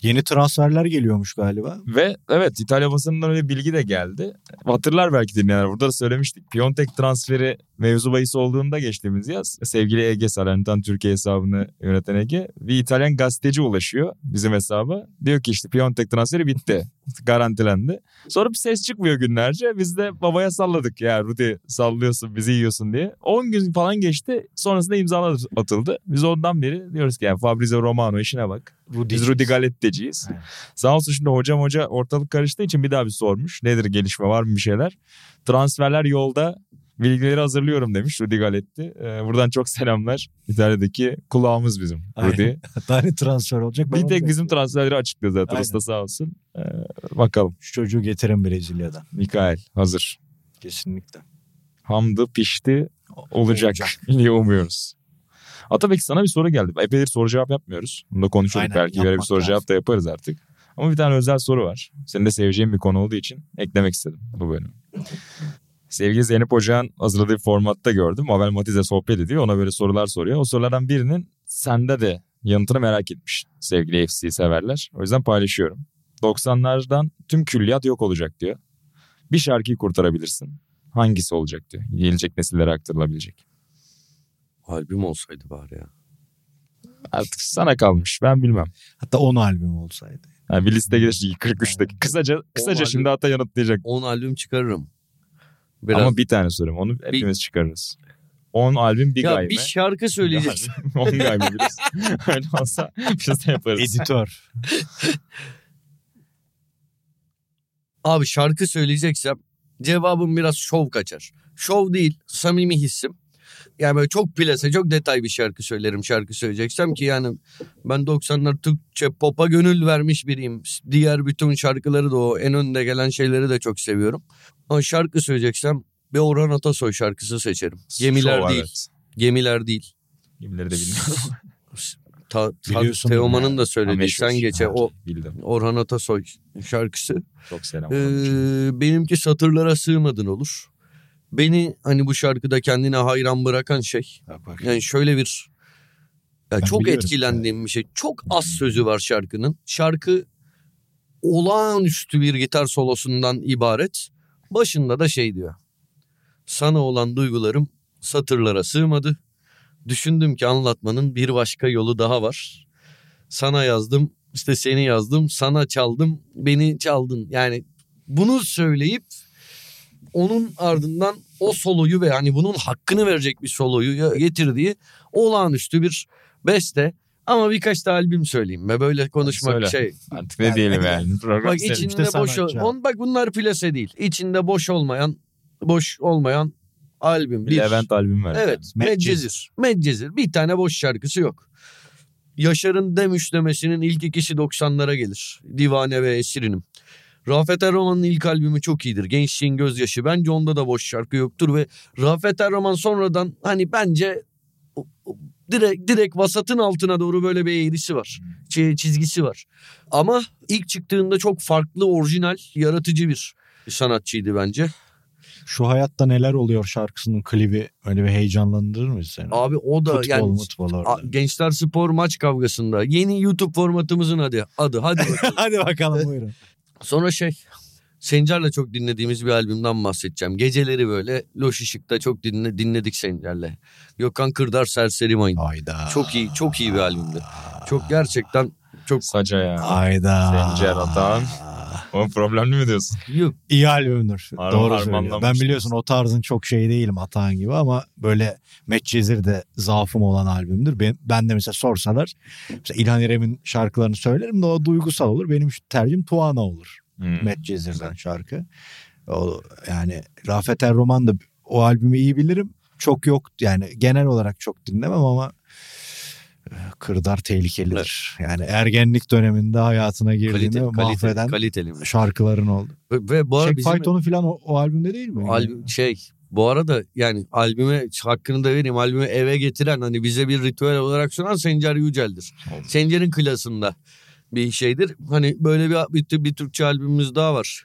Yeni transferler geliyormuş galiba. Ve evet İtalya basınından öyle bilgi de geldi. Hatırlar belki dinleyenler. Burada da söylemiştik. Piontek transferi mevzu bahis olduğunda geçtiğimiz yaz sevgili Ege Salernitana Türkiye hesabını yöneten Ege bir İtalyan gazeteci ulaşıyor bizim hesaba. Diyor ki işte Piontek transferi bitti. Garantilendi. Sonra bir ses çıkmıyor günlerce. Biz de babaya salladık ya Rudi sallıyorsun bizi yiyorsun diye. 10 gün falan geçti. Sonrasında imzalar atıldı. Biz ondan beri diyoruz ki yani Fabrizio Romano işine bak. Biz Rudi Galetteciyiz. Evet. Sağ olsun şimdi hocam hoca ortalık karıştığı için bir daha bir sormuş. Nedir gelişme var mı bir şeyler? Transferler yolda bilgileri hazırlıyorum demiş Rudi Galetti. Ee, buradan çok selamlar. İtalya'daki kulağımız bizim. Rudi. Hatta hani transfer olacak. bir tek bizim transferleri açıklıyor zaten Aynen. usta sağ olsun. Ee, bakalım. Şu çocuğu getirin Brezilya'dan. Mikael hazır. Kesinlikle. Hamdı pişti olacak, diye umuyoruz. Atabek sana bir soru geldi. Epeydir soru cevap yapmıyoruz. Bunu da konuşurduk Aynen, belki. Böyle bir soru cevap lazım. da yaparız artık. Ama bir tane özel soru var. Senin de seveceğin bir konu olduğu için eklemek istedim bu bölümü. Sevgili Zeynep Hoca'nın hazırladığı bir formatta gördüm. Mabel Matiz'e sohbet ediyor. Ona böyle sorular soruyor. O sorulardan birinin sende de yanıtını merak etmiş sevgili FC severler. O yüzden paylaşıyorum. 90'lardan tüm külliyat yok olacak diyor. Bir şarkıyı kurtarabilirsin. Hangisi olacak diyor. Gelecek nesillere aktarılabilecek. Albüm olsaydı bari ya. Artık sana kalmış. Ben bilmem. Hatta 10 albüm olsaydı. Yani bir liste gelir 43'teki. Kısaca kısaca albüm- şimdi hatta yanıtlayacak. 10 albüm çıkarırım. Biraz. Ama bir tane soruyorum. Onu hepimiz çıkarırız. 10 albüm bir ya gayme. bir şarkı söyleyeceksin. 10 gayme biliriz. Öyle olsa biz de yaparız. Editör. Abi şarkı söyleyeceksem cevabım biraz şov kaçar. Şov değil, samimi hissim. Yani böyle çok plase, çok detay bir şarkı söylerim şarkı söyleyeceksem ki yani ben 90'lar Türkçe pop'a gönül vermiş biriyim. Diğer bütün şarkıları da o en önde gelen şeyleri de çok seviyorum. Ama şarkı söyleyeceksem bir Orhan Atasoy şarkısı seçerim. Gemiler Şov, değil, evet. gemiler değil. Gemileri de bilmiyorum. Ta, ta, Teoman'ın da söylediği sen geçe Ha, o Bildim. Orhan Atasoy şarkısı. Çok selam. Ee, benimki satırlara sığmadın olur. Beni hani bu şarkıda kendine hayran bırakan şey Bak yani şöyle bir ya Ben çok biliyorum. etkilendiğim bir şey. Çok az sözü var şarkının. Şarkı olağanüstü bir gitar solosundan ibaret. Başında da şey diyor. Sana olan duygularım satırlara sığmadı. Düşündüm ki anlatmanın bir başka yolu daha var. Sana yazdım, işte seni yazdım, sana çaldım, beni çaldın. Yani bunu söyleyip onun ardından o soloyu ve hani bunun hakkını verecek bir soloyu getirdiği olağanüstü bir beste. Ama birkaç da albüm söyleyeyim ve böyle konuşmak Söyle. şey. Artık ne diyelim yani. Program Bak içinde İşte boş ol- on, bak bunlar plase değil. İçinde boş olmayan boş olmayan albüm. Bir Bir. Levent albüm var. Evet. Medcezir. Medcezir. Medcezir. Bir tane boş şarkısı yok. Yaşar'ın dem üçlemesinin ilk ikisi 90'lara gelir. Divane ve Esirinim. Rafet Erroman'ın ilk albümü çok iyidir. Gençliğin Gözyaşı. Bence onda da boş şarkı yoktur ve Rafet Erroman sonradan hani bence direkt direkt vasatın altına doğru böyle bir eğrisi var. Çi- Çizgisi var. Ama ilk çıktığında çok farklı, orijinal, yaratıcı bir sanatçıydı bence. Şu hayatta neler oluyor şarkısının klibi öyle bir heyecanlandırır mı seni? Abi o da futbol yani mutbol orada. Gençler Spor maç kavgasında. Yeni YouTube formatımızın adı. Adı hadi bakalım. Hadi bakalım buyurun. Sonra şey Sencer'le çok dinlediğimiz bir albümden bahsedeceğim. Geceleri böyle loş ışıkta çok dinle, dinledik Sencer'le. Gökhan Kırdar Serseri Mayın. Hayda. Çok iyi çok iyi bir albümdü. Çok gerçekten çok Saca ya. Hayda. Sencer Atan. O problemli mi diyorsun? yok. İyi albümdür. Har- Doğru söylüyor. Ben biliyorsun o tarzın çok şey değilim Atan gibi ama böyle Medcezir de zaafım olan albümdür. Ben, ben de mesela sorsalar mesela İlhan İrem'in şarkılarını söylerim de o duygusal olur. Benim tercihim Tuana olur. Hmm. Medcezir'den şarkı. O, yani Rafet Erroman da o albümü iyi bilirim. Çok yok yani genel olarak çok dinlemem ama Kırdar tehlikelidir. Yani ergenlik döneminde hayatına girdiğinde Kalite, kalite, mahveden kaliteli mi? şarkıların oldu. Ve, ve bu arada bizim Fayton'u falan o, o albümde değil mi? albüm, şey bu arada yani albüme hakkını da vereyim. Albümü eve getiren hani bize bir ritüel olarak sunan Sencer Yücel'dir. Sencer'in klasında bir şeydir. Hani böyle bir, bir, bir Türkçe albümümüz daha var.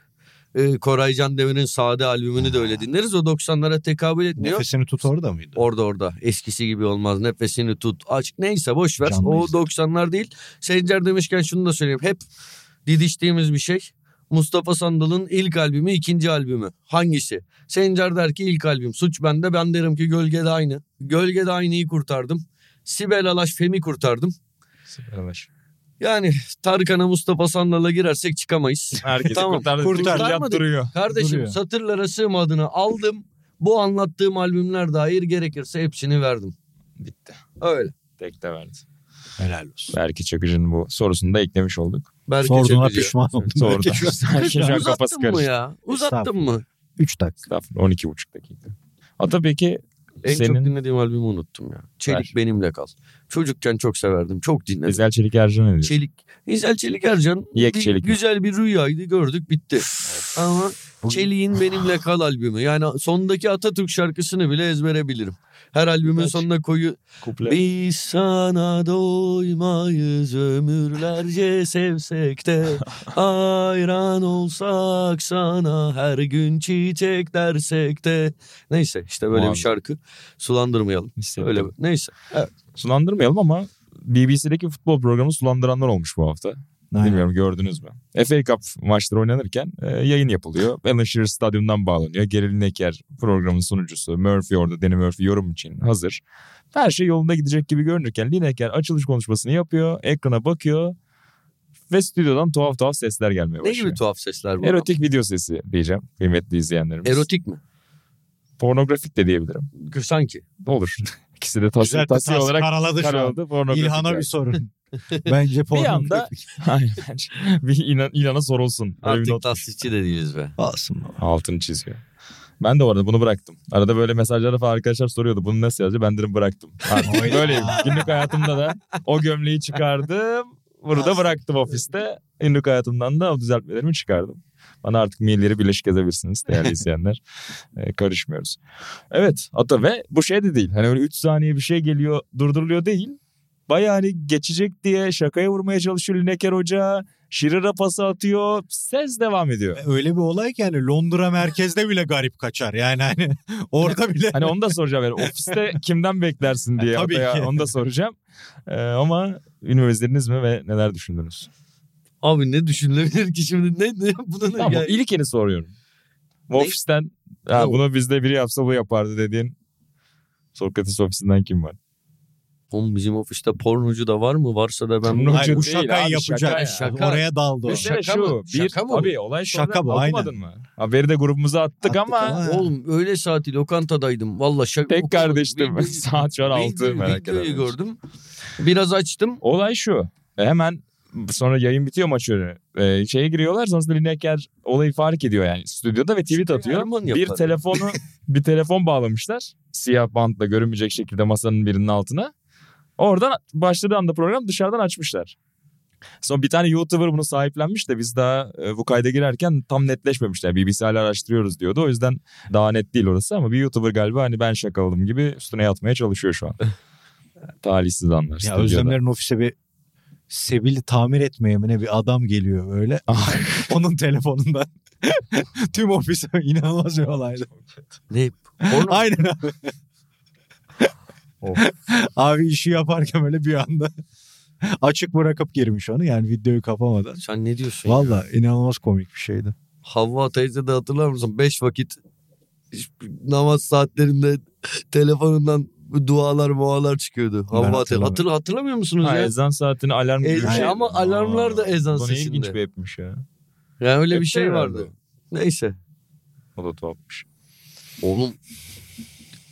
Ee, Koray Can Demir'in Sade albümünü de öyle dinleriz. O 90'lara tekabül etmiyor. Nefesini tut orada mıydı? Orada orada eskisi gibi olmaz nefesini tut aç neyse boş ver Canlı o izle. 90'lar değil. Sencer demişken şunu da söyleyeyim hep didiştiğimiz bir şey. Mustafa Sandal'ın ilk albümü ikinci albümü hangisi? Sencer der ki ilk albüm suç bende ben derim ki gölgede aynı. Gölgede aynıyı kurtardım. Sibel Alaş Fem'i kurtardım. Süper Ulaş. Yani Tarkan'a Mustafa Sandal'a girersek çıkamayız. Herkesi Tamam, kurtardı. kurtardı. Kurtarmadık. duruyor. Kardeşim Duruyor. satırlara sığmadığını aldım. Bu anlattığım albümler dair gerekirse hepsini verdim. Bitti. Öyle. Tek de verdi. Helal olsun. Belki Çakıcı'nın bu sorusunu da eklemiş olduk. Belki Sorduğuna çakıcı. pişman oldum. Sordu. An kafası Uzattın mı karıştı. ya? Uzattın mı? Üç dakika. Estağfurullah 12 buçuk dakika. Ata peki En senin çok dinlediğim albümü unuttum ya. Çelik Ver. benimle kal. Çocukken çok severdim. Çok dinledim. İzel Çelik Ercan ne? Çelik. İzel Çelik Ercan. Yek bir- Çelik? Güzel bir rüyaydı gördük bitti. Ama Bugün- Çelik'in benimle kal albümü. Yani sondaki Atatürk şarkısını bile ezbere bilirim. Her albümün Kaç? sonuna koyu. Kuple. Biz sana doymayız ömürlerce sevsek de Hayran olsak sana her gün çiçek dersek de Neyse işte böyle bir şarkı sulandırmayalım. Hissettim. Öyle neyse. Evet. Sulandırmayalım ama BBC'deki futbol programı sulandıranlar olmuş bu hafta. Aynen. Bilmiyorum gördünüz mü? FA Cup maçları oynanırken e, yayın yapılıyor. Alan Shearer stadyumdan bağlanıyor. Geril Neker programın sunucusu. Murphy orada Danny Murphy yorum için hazır. Her şey yolunda gidecek gibi görünürken Lineker açılış konuşmasını yapıyor. Ekrana bakıyor. Ve stüdyodan tuhaf tuhaf sesler gelmeye Ne başlıyor. gibi tuhaf sesler bu? Erotik video sesi diyeceğim kıymetli izleyenlerimiz. Erotik mi? Pornografik de diyebilirim. Sanki. Olur. İkisi de tas Güzel tasfiye tas- olarak karaladı şu an. İlhan'a yani. bir sorun. Bence pornografik. anda- Hayır bence. Bir inan, İlhan'a sorulsun. Bir Artık not tasdikçi de değiliz be. Olsun baba. altını çiziyor. Ben de orada bunu bıraktım. Arada böyle mesajlara falan arkadaşlar soruyordu. Bunu nasıl yazacak? Ben dedim bıraktım. Artık böyleyim. Günlük hayatımda da o gömleği çıkardım. Burada bıraktım ofiste. Günlük hayatımdan da o düzeltmelerimi çıkardım. Bana artık mailleri birleşik yazabilirsiniz değerli izleyenler. Ee, karışmıyoruz. Evet Ata ve bu şey de değil. Hani öyle 3 saniye bir şey geliyor durduruluyor değil. bayağı hani geçecek diye şakaya vurmaya çalışıyor Lineker Hoca. Şirir'e pası atıyor. Ses devam ediyor. Öyle bir olay ki yani Londra merkezde bile garip kaçar. Yani hani orada bile Hani onu da soracağım. Yani ofiste kimden beklersin diye. Tabii ki. Onu da soracağım. Ee, ama üniversiteniz mi ve neler düşündünüz? Abi ne düşünülebilir ki şimdi ne, ne bunun Tamam ya- ilkini soruyorum. Ne? ofisten ha, Ne bunu bizde biri yapsa bu yapardı dediğin Sokrates ofisinden kim var? Oğlum bizim ofiste pornocu da var mı? Varsa da ben Pornocu Hayır, bu değil şakayı abi, yapacak. şaka ya. Şaka. Oraya daldı o. Şaka şu. mı? Bir, Şaka mı Abi olay şu. Şaka bu, Okumadın mı? Haberi de grubumuza attık, Attık ama, ama- Oğlum öyle saati lokantadaydım. Valla şaka. tek kardeştim. Bir- Saat şu an 6 Videoyu- merak videoyu ederim. gördüm. Biraz açtım. Olay şu. Hemen sonra yayın bitiyor maç önü. Ee, şeye giriyorlar sonrasında Lineker olayı fark ediyor yani stüdyoda ve tweet atıyor. Bir telefonu bir telefon bağlamışlar. Siyah bantla görünmeyecek şekilde masanın birinin altına. Oradan başladığı anda program dışarıdan açmışlar. Sonra bir tane YouTuber bunu sahiplenmiş de biz daha e, bu kayda girerken tam netleşmemişler. BBC hala araştırıyoruz diyordu. O yüzden daha net değil orası ama bir YouTuber galiba hani ben şakaladım gibi üstüne yatmaya çalışıyor şu an. Talihsiz anlar. Ya stüdyoda. Özlemler'in ofise bir Sebil'i tamir etmeye mi ne bir adam geliyor böyle. Onun telefonundan. Tüm ofise inanılmaz bir olaydı. Ne? Porno. Aynen abi. Of. abi işi yaparken böyle bir anda açık bırakıp girmiş onu yani videoyu kapamadan. Sen ne diyorsun? Valla inanılmaz komik bir şeydi. Havva teyze de hatırlar mısın? Beş vakit namaz saatlerinde telefonundan dualar mualar çıkıyordu. Havva. Hatır, hatırlamıyor musunuz Ha, ya? ezan saatini alarm E, gibi bir şey. ama alarmlar da ezan Bu ne sesinde. ilginç bir app'miş ya. Yani öyle bir Hep şey herhalde. vardı. Neyse. O da tuhafmış. Oğlum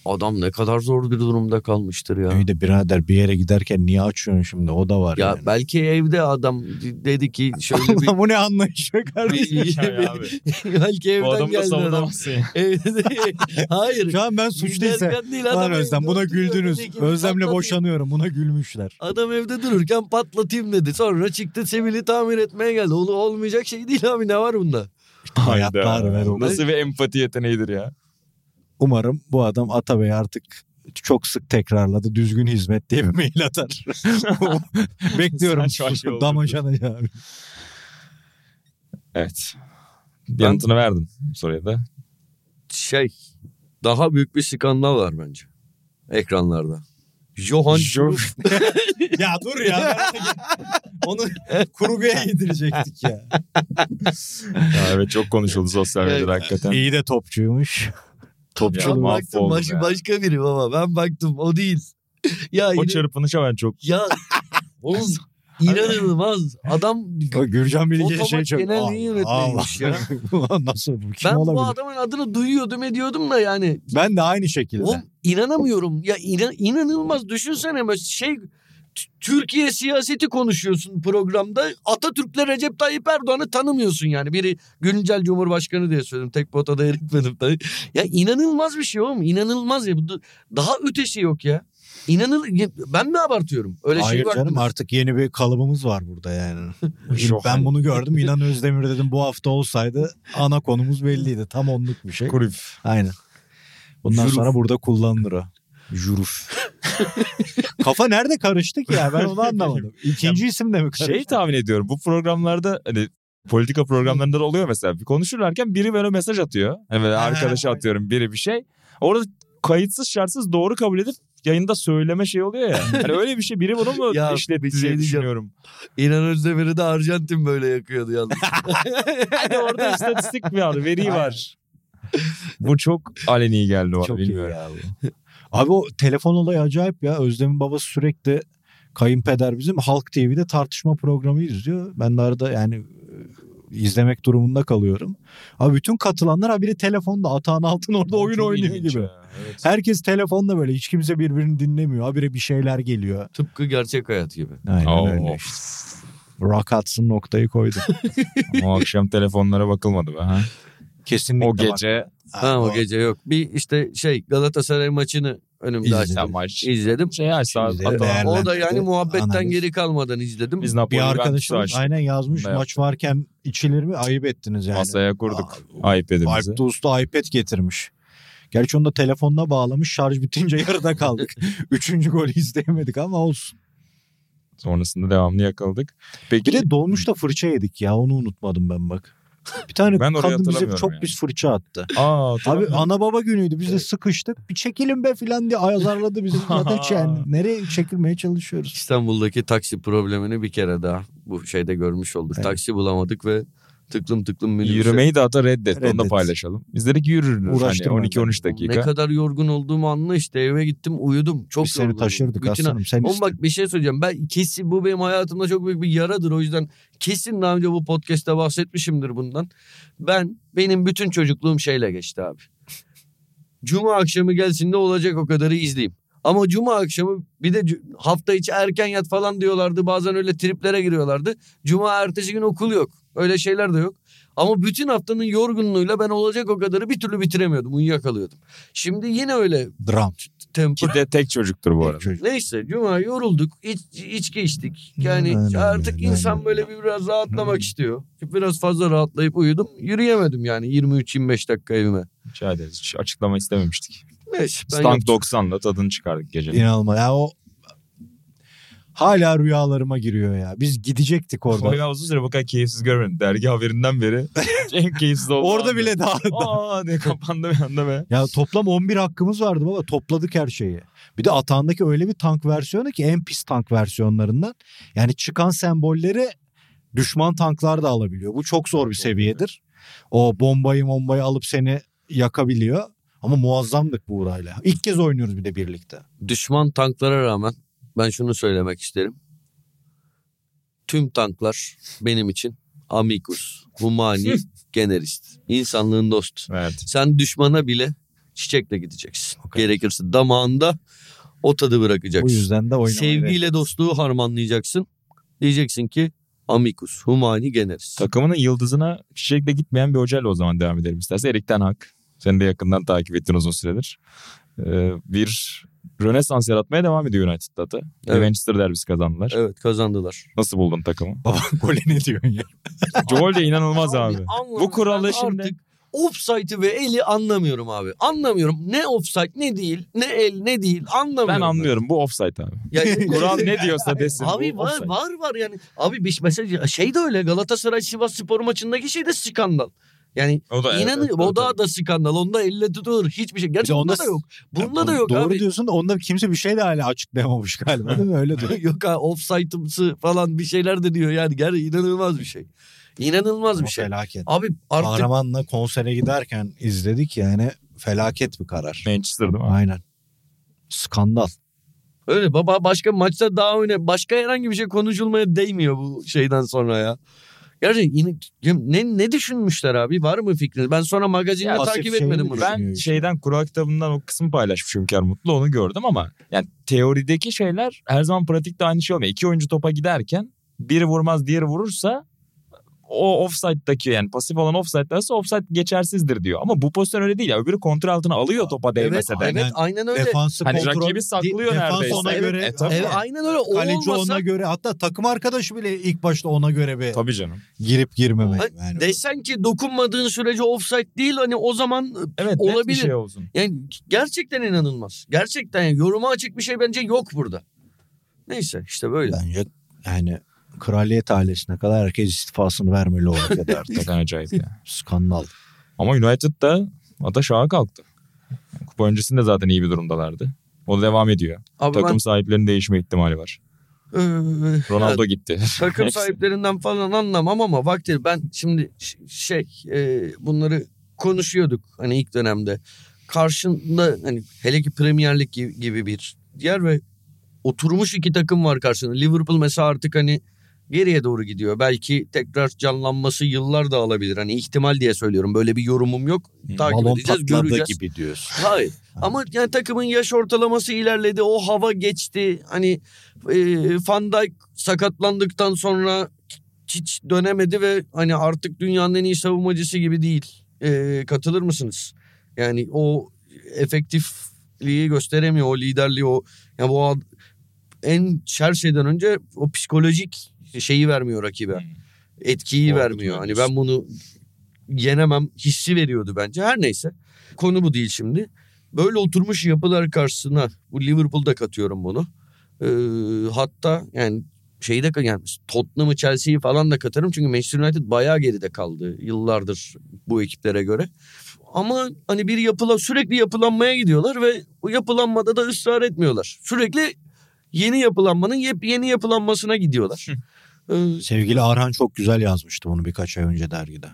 adam ne kadar zor bir durumda kalmıştır ya. İyi de birader bir yere giderken niye açıyorsun şimdi o da var Ya yani. belki evde adam dedi ki şöyle bir... Adam bu ne anlayış be kardeşim. abi. belki Bu evden adamı da geldi adam. ya. Evde de- Hayır. Şu an ben suçluysa adam Özlem buna güldünüz. Özlem'le boşanıyorum buna gülmüşler. Adam evde dururken patlatayım dedi. Sonra çıktı Sevil'i tamir etmeye geldi. Ol, olmayacak şey değil abi ne var bunda? Hayatlar ver o. Nasıl bir empati yeteneğidir ya. Umarım bu adam Atabey artık çok sık tekrarladı. Düzgün hizmet diye bir mail atar. Bekliyorum. Şey. Damacana abi. Evet. Yanıtını verdin soruya da. Şey daha büyük bir skandal var bence. Ekranlarda. Johan Cruyff. ya dur ya. Onu kurguya yedirecektik ya. Ya evet çok konuşuldu sosyal medyada Ya- hakikaten. İyi de topçuymuş. Ya, Ben baktım baş, ya. başka biri baba. Ben baktım o değil. ya O yine- çırpınışa ben çok... ya oğlum inanılmaz. Adam Gürcan Bilge şey çok. genel Allah yayın yönetmeniymiş ya. Nasıl bu? Kim ben bu olabilir? adamın adını duyuyordum ediyordum da yani Ben de aynı şekilde. Oğlum inanamıyorum. Ya inan- inanılmaz düşünsene böyle şey Türkiye siyaseti konuşuyorsun programda. Atatürk'le Recep Tayyip Erdoğan'ı tanımıyorsun yani. Biri güncel Cumhurbaşkanı diye söyledim. Tek potada eritmedim tabii. Ya inanılmaz bir şey oğlum. İnanılmaz ya. Daha ötesi yok ya. İnanıl ben mi abartıyorum? Öyle Hayır şey var. canım artık yeni bir kalıbımız var burada yani. Ben bunu gördüm. İnan Özdemir dedim bu hafta olsaydı ana konumuz belliydi. Tam onluk bir şey. Kurif. Aynen. Bundan Juruf. sonra burada kullanılır o. Juruf. Kafa nerede karıştı ki ya ben onu anlamadım. İkinci isim de mi karıştı? Şey tahmin ediyorum bu programlarda hani politika programlarında da oluyor mesela. Bir konuşurlarken biri böyle mesaj atıyor. Hani böyle arkadaşa atıyorum biri bir şey. Orada kayıtsız şartsız doğru kabul edip yayında söyleme şey oluyor ya. Hani öyle bir şey biri bunu mu Ya, işletti bir şey diye düşünüyorum. İnan Özdemir'i de Arjantin böyle yakıyordu yalnız. Hani orada istatistik var, veri var. Bu çok aleni geldi bana Çok iyi bilmiyorum. Abi o telefon olayı acayip ya. Özlem'in babası sürekli kayınpeder bizim Halk TV'de tartışma programı izliyor. Ben de arada yani e, izlemek durumunda kalıyorum. Abi bütün katılanlar ha biri telefonda Atahan Altın orada oyun Çok oynuyor gibi. ya, evet. Herkes telefonda böyle hiç kimse birbirini dinlemiyor. Habire bir şeyler geliyor. Tıpkı gerçek hayat gibi. Aynen Oo. öyle işte. Rock Hudson noktayı koydu. O akşam telefonlara bakılmadı be ha. Kesinlikle O bak. gece Ha o gece yok. Bir işte şey Galatasaray maçını önümde açtım. maç İzledim. şey değerli- O da yani muhabbetten Analiz. geri kalmadan izledim. Biz Napoli Bir arkadaşımız aynen yazmış da maç varken içilir mi ayıp ettiniz yani. Masaya kurduk Aa, iPad'imizi. Alp de Usta iPad getirmiş. Gerçi onu da telefonuna bağlamış şarj bitince yarıda kaldık. Üçüncü golü izleyemedik ama olsun. Sonrasında devamlı yakaladık. Peki Bir de dolmuşta fırça yedik ya onu unutmadım ben bak. Bir tane Ben kadın bize çok yani. pis fırça attı. aa Abi ana baba günüydü biz de sıkıştık. Bir çekilin be filan diye azarladı bizi. Zaten yani nereye çekilmeye çalışıyoruz. İstanbul'daki taksi problemini bir kere daha bu şeyde görmüş olduk. Evet. Taksi bulamadık ve tıklım tıklım minibüse. Yürümeyi de ata reddetti. Onu da Reddet. paylaşalım. Biz dedik yürürüz. Hani Uğraştırma 12-13 Ne dakika. kadar yorgun olduğumu anla işte eve gittim uyudum. Çok Biz seni yorgundum. taşırdık Bütün- aslanım. Sen Oğlum bak bir şey söyleyeceğim. Ben kesin bu benim hayatımda çok büyük bir yaradır. O yüzden kesin daha önce bu podcast'te bahsetmişimdir bundan. Ben benim bütün çocukluğum şeyle geçti abi. Cuma akşamı gelsin de olacak o kadarı izleyeyim. Ama cuma akşamı bir de hafta içi erken yat falan diyorlardı. Bazen öyle triplere giriyorlardı. Cuma ertesi gün okul yok. Öyle şeyler de yok. Ama bütün haftanın yorgunluğuyla ben olacak o kadarı bir türlü bitiremiyordum. Uyuyakalıyordum. Şimdi yine öyle dram. tempo. Ki de tek çocuktur bu arada. Çocuk. Neyse cuma yorulduk. İç, içki içtik. Yani Aynen, artık aynen, insan aynen. böyle bir biraz rahatlamak istiyor. Biraz fazla rahatlayıp uyudum. Yürüyemedim yani 23-25 dakika evime. Rica ederiz. Hiç açıklama istememiştik. Neyse ben Stank yaptım. 90'la tadını çıkardık gece. İnanılmaz. Ya o hala rüyalarıma giriyor ya. Biz gidecektik orada. Orada uzun süre bu kadar keyifsiz görmedim. Dergi haberinden beri en keyifsiz oldu. Orada bile daha... Aa diye kapandı bir anda be. Ya toplam 11 hakkımız vardı baba. Topladık her şeyi. Bir de Atahan'daki öyle bir tank versiyonu ki en pis tank versiyonlarından. Yani çıkan sembolleri düşman tanklar da alabiliyor. Bu çok zor bir seviyedir. O bombayı bombayı alıp seni yakabiliyor. Ama muazzamdık bu uğrayla. İlk kez oynuyoruz bir de birlikte. Düşman tanklara rağmen ben şunu söylemek isterim. Tüm tanklar benim için amicus, humani, generist. İnsanlığın dostu. Evet. Sen düşmana bile çiçekle gideceksin. O kadar. Gerekirse damağında o tadı Bu bırakacaksın. yüzden de oynamayı Sevgiyle dostluğu harmanlayacaksın. Diyeceksin ki amicus, humani, generis. Takımının yıldızına çiçekle gitmeyen bir hocayla o zaman devam edelim istersen. Erik Ten Hag. Sen de yakından takip ettin uzun süredir. Ee, bir Rönesans yaratmaya devam ediyor United'da da. Evet. Manchester derbisi kazandılar. Evet kazandılar. Nasıl buldun takımı? Baba gole ne diyorsun ya? Joel de inanılmaz abi. anlamıyorum. Bu kuralı Ben şimdi- Artık offside'ı ve eli anlamıyorum abi. Anlamıyorum. Ne offside ne değil. Ne el ne değil. Anlamıyorum. Ben anlıyorum bu offside abi. Yani, Kural ne diyorsa desin. Abi bu var offside. var var yani. Abi bir mesela şey de öyle Galatasaray Sivas Spor maçındaki şey de skandal. Yani O da, inanın evet, o da tabii. da skandal. Onda elle tutulur. Hiçbir şey. Gerçi onda onda da yok. Bunda Ya da yok Doğru abi. diyorsun da onda kimse bir şey de hala açıklayamamış galiba değil mi? Öyle diyor. yok ha offside'ımsı falan bir şeyler de diyor yani. Gerçekten inanılmaz bir şey. İnanılmaz Ama bir şey. Felaket. Abi artık Kahramanla konsere giderken izledik yani felaket bir karar. Manchester değil mi? Aynen. Skandal. öyle baba başka maçta daha öne başka herhangi bir şey konuşulmaya değmiyor bu şeyden sonra ya. Gerçekten ne ne düşünmüşler abi? Var mı fikriniz? Ben sonra magazinde Ya, takip etmedim bunu. Ben şeyden kural kitabından o kısmı paylaşmış Hünkar Mutlu onu gördüm ama yani teorideki şeyler her zaman pratikte aynı şey olmuyor. İki oyuncu topa giderken biri vurmaz diğeri vurursa o offside'daki yani pasif olan offside'larsa offside geçersizdir diyor. Ama bu pozisyon öyle değil ya. Öbürü kontrol altına alıyor topa Evet, değmese de. evet aynen öyle. Defansı Hani kontrol. rakibi saklıyor defans neredeyse. ona Evet, göre. e, tabii. Evet, aynen öyle. O Kaleci olmasa ona göre hatta takım arkadaşı bile ilk başta ona göre bir Tabii canım. girip girmemek. Ha, Yani. desen ki dokunmadığın sürece offside değil hani o zaman Evet Olabilir. şey olsun. yani gerçekten inanılmaz. Gerçekten yani yoruma açık bir şey bence yok burada. Neyse işte böyle. Bence yani kraliyet ailesine kadar herkes istifasını vermeli o ülkede artık. Hakikaten acayip ya. Skandal. Ama United da ata şaha kalktı. Kupa öncesinde zaten iyi bir durumdalardı. O da devam ediyor. Abi Takım sahiplerinin değişme ihtimali var. ben eee, Ronaldo gitti. takım sahiplerinden falan anlamam ama vakti ben şimdi şey e, bunları konuşuyorduk hani ilk dönemde. Karşında hani hele ki Premier Lig gibi, gibi bir yer ve oturmuş iki takım var karşında. Liverpool mesela artık hani geriye doğru gidiyor. Belki tekrar canlanması yıllar da alabilir. Hani ihtimal diye söylüyorum. Böyle bir yorumum yok. Takip Balon edeceğiz, göreceğiz. gibi diyorsun. Hayır. Ama yani takımın yaş ortalaması ilerledi. O hava geçti. Hani e, Van Dijk sakatlandıktan sonra hiç dönemedi ve hani artık dünyanın en iyi savunmacısı gibi değil. E, katılır mısınız? Yani o efektifliği gösteremiyor. O liderliği o. Yani bu en her şeyden önce o psikolojik şeyi vermiyor rakibe. Etkiyi Korkutuyor vermiyor. Hani ben bunu yenemem hissi veriyordu bence. Her neyse. Konu bu değil şimdi. Böyle oturmuş yapılar karşısına bu Liverpool'da katıyorum bunu. Ee, hatta yani şeyi de yani Tottenham'ı Chelsea'yi falan da katarım. Çünkü Manchester United bayağı geride kaldı yıllardır bu ekiplere göre. Ama hani bir yapıla sürekli yapılanmaya gidiyorlar ve o yapılanmada da ısrar etmiyorlar. Sürekli yeni yapılanmanın yep yeni yapılanmasına gidiyorlar. Ee, Sevgili Arhan çok güzel yazmıştı bunu birkaç ay önce dergide.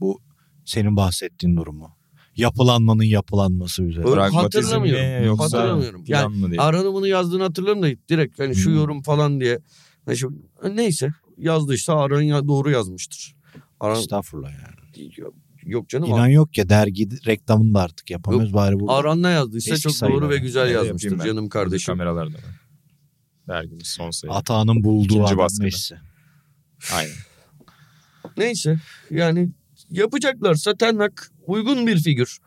Bu senin bahsettiğin durumu. Yapılanmanın yapılanması Pragmatizm hatırlamıyorum. yoksa Hatırlamıyorum. Yani. Arhan'ın bunu yazdığını hatırlarım da direkt hani şu Hmm. yorum falan diye. Hani Neyse yazdıysa Arhan ya doğru yazmıştır. Arhan Estağfurullah yani. yok canım. İnan yok ya dergi reklamını da artık yapamıyoruz bari burada. Arhan ne yazdıysa Eski çok doğru ve güzel yazmıştır canım kardeşim. Kameralarda. Dergimiz son sayı. Atağının bulduğu İkinci baskıda. Messi. Aynen. Neyse yani yapacaklarsa Ten Hag uygun bir figür.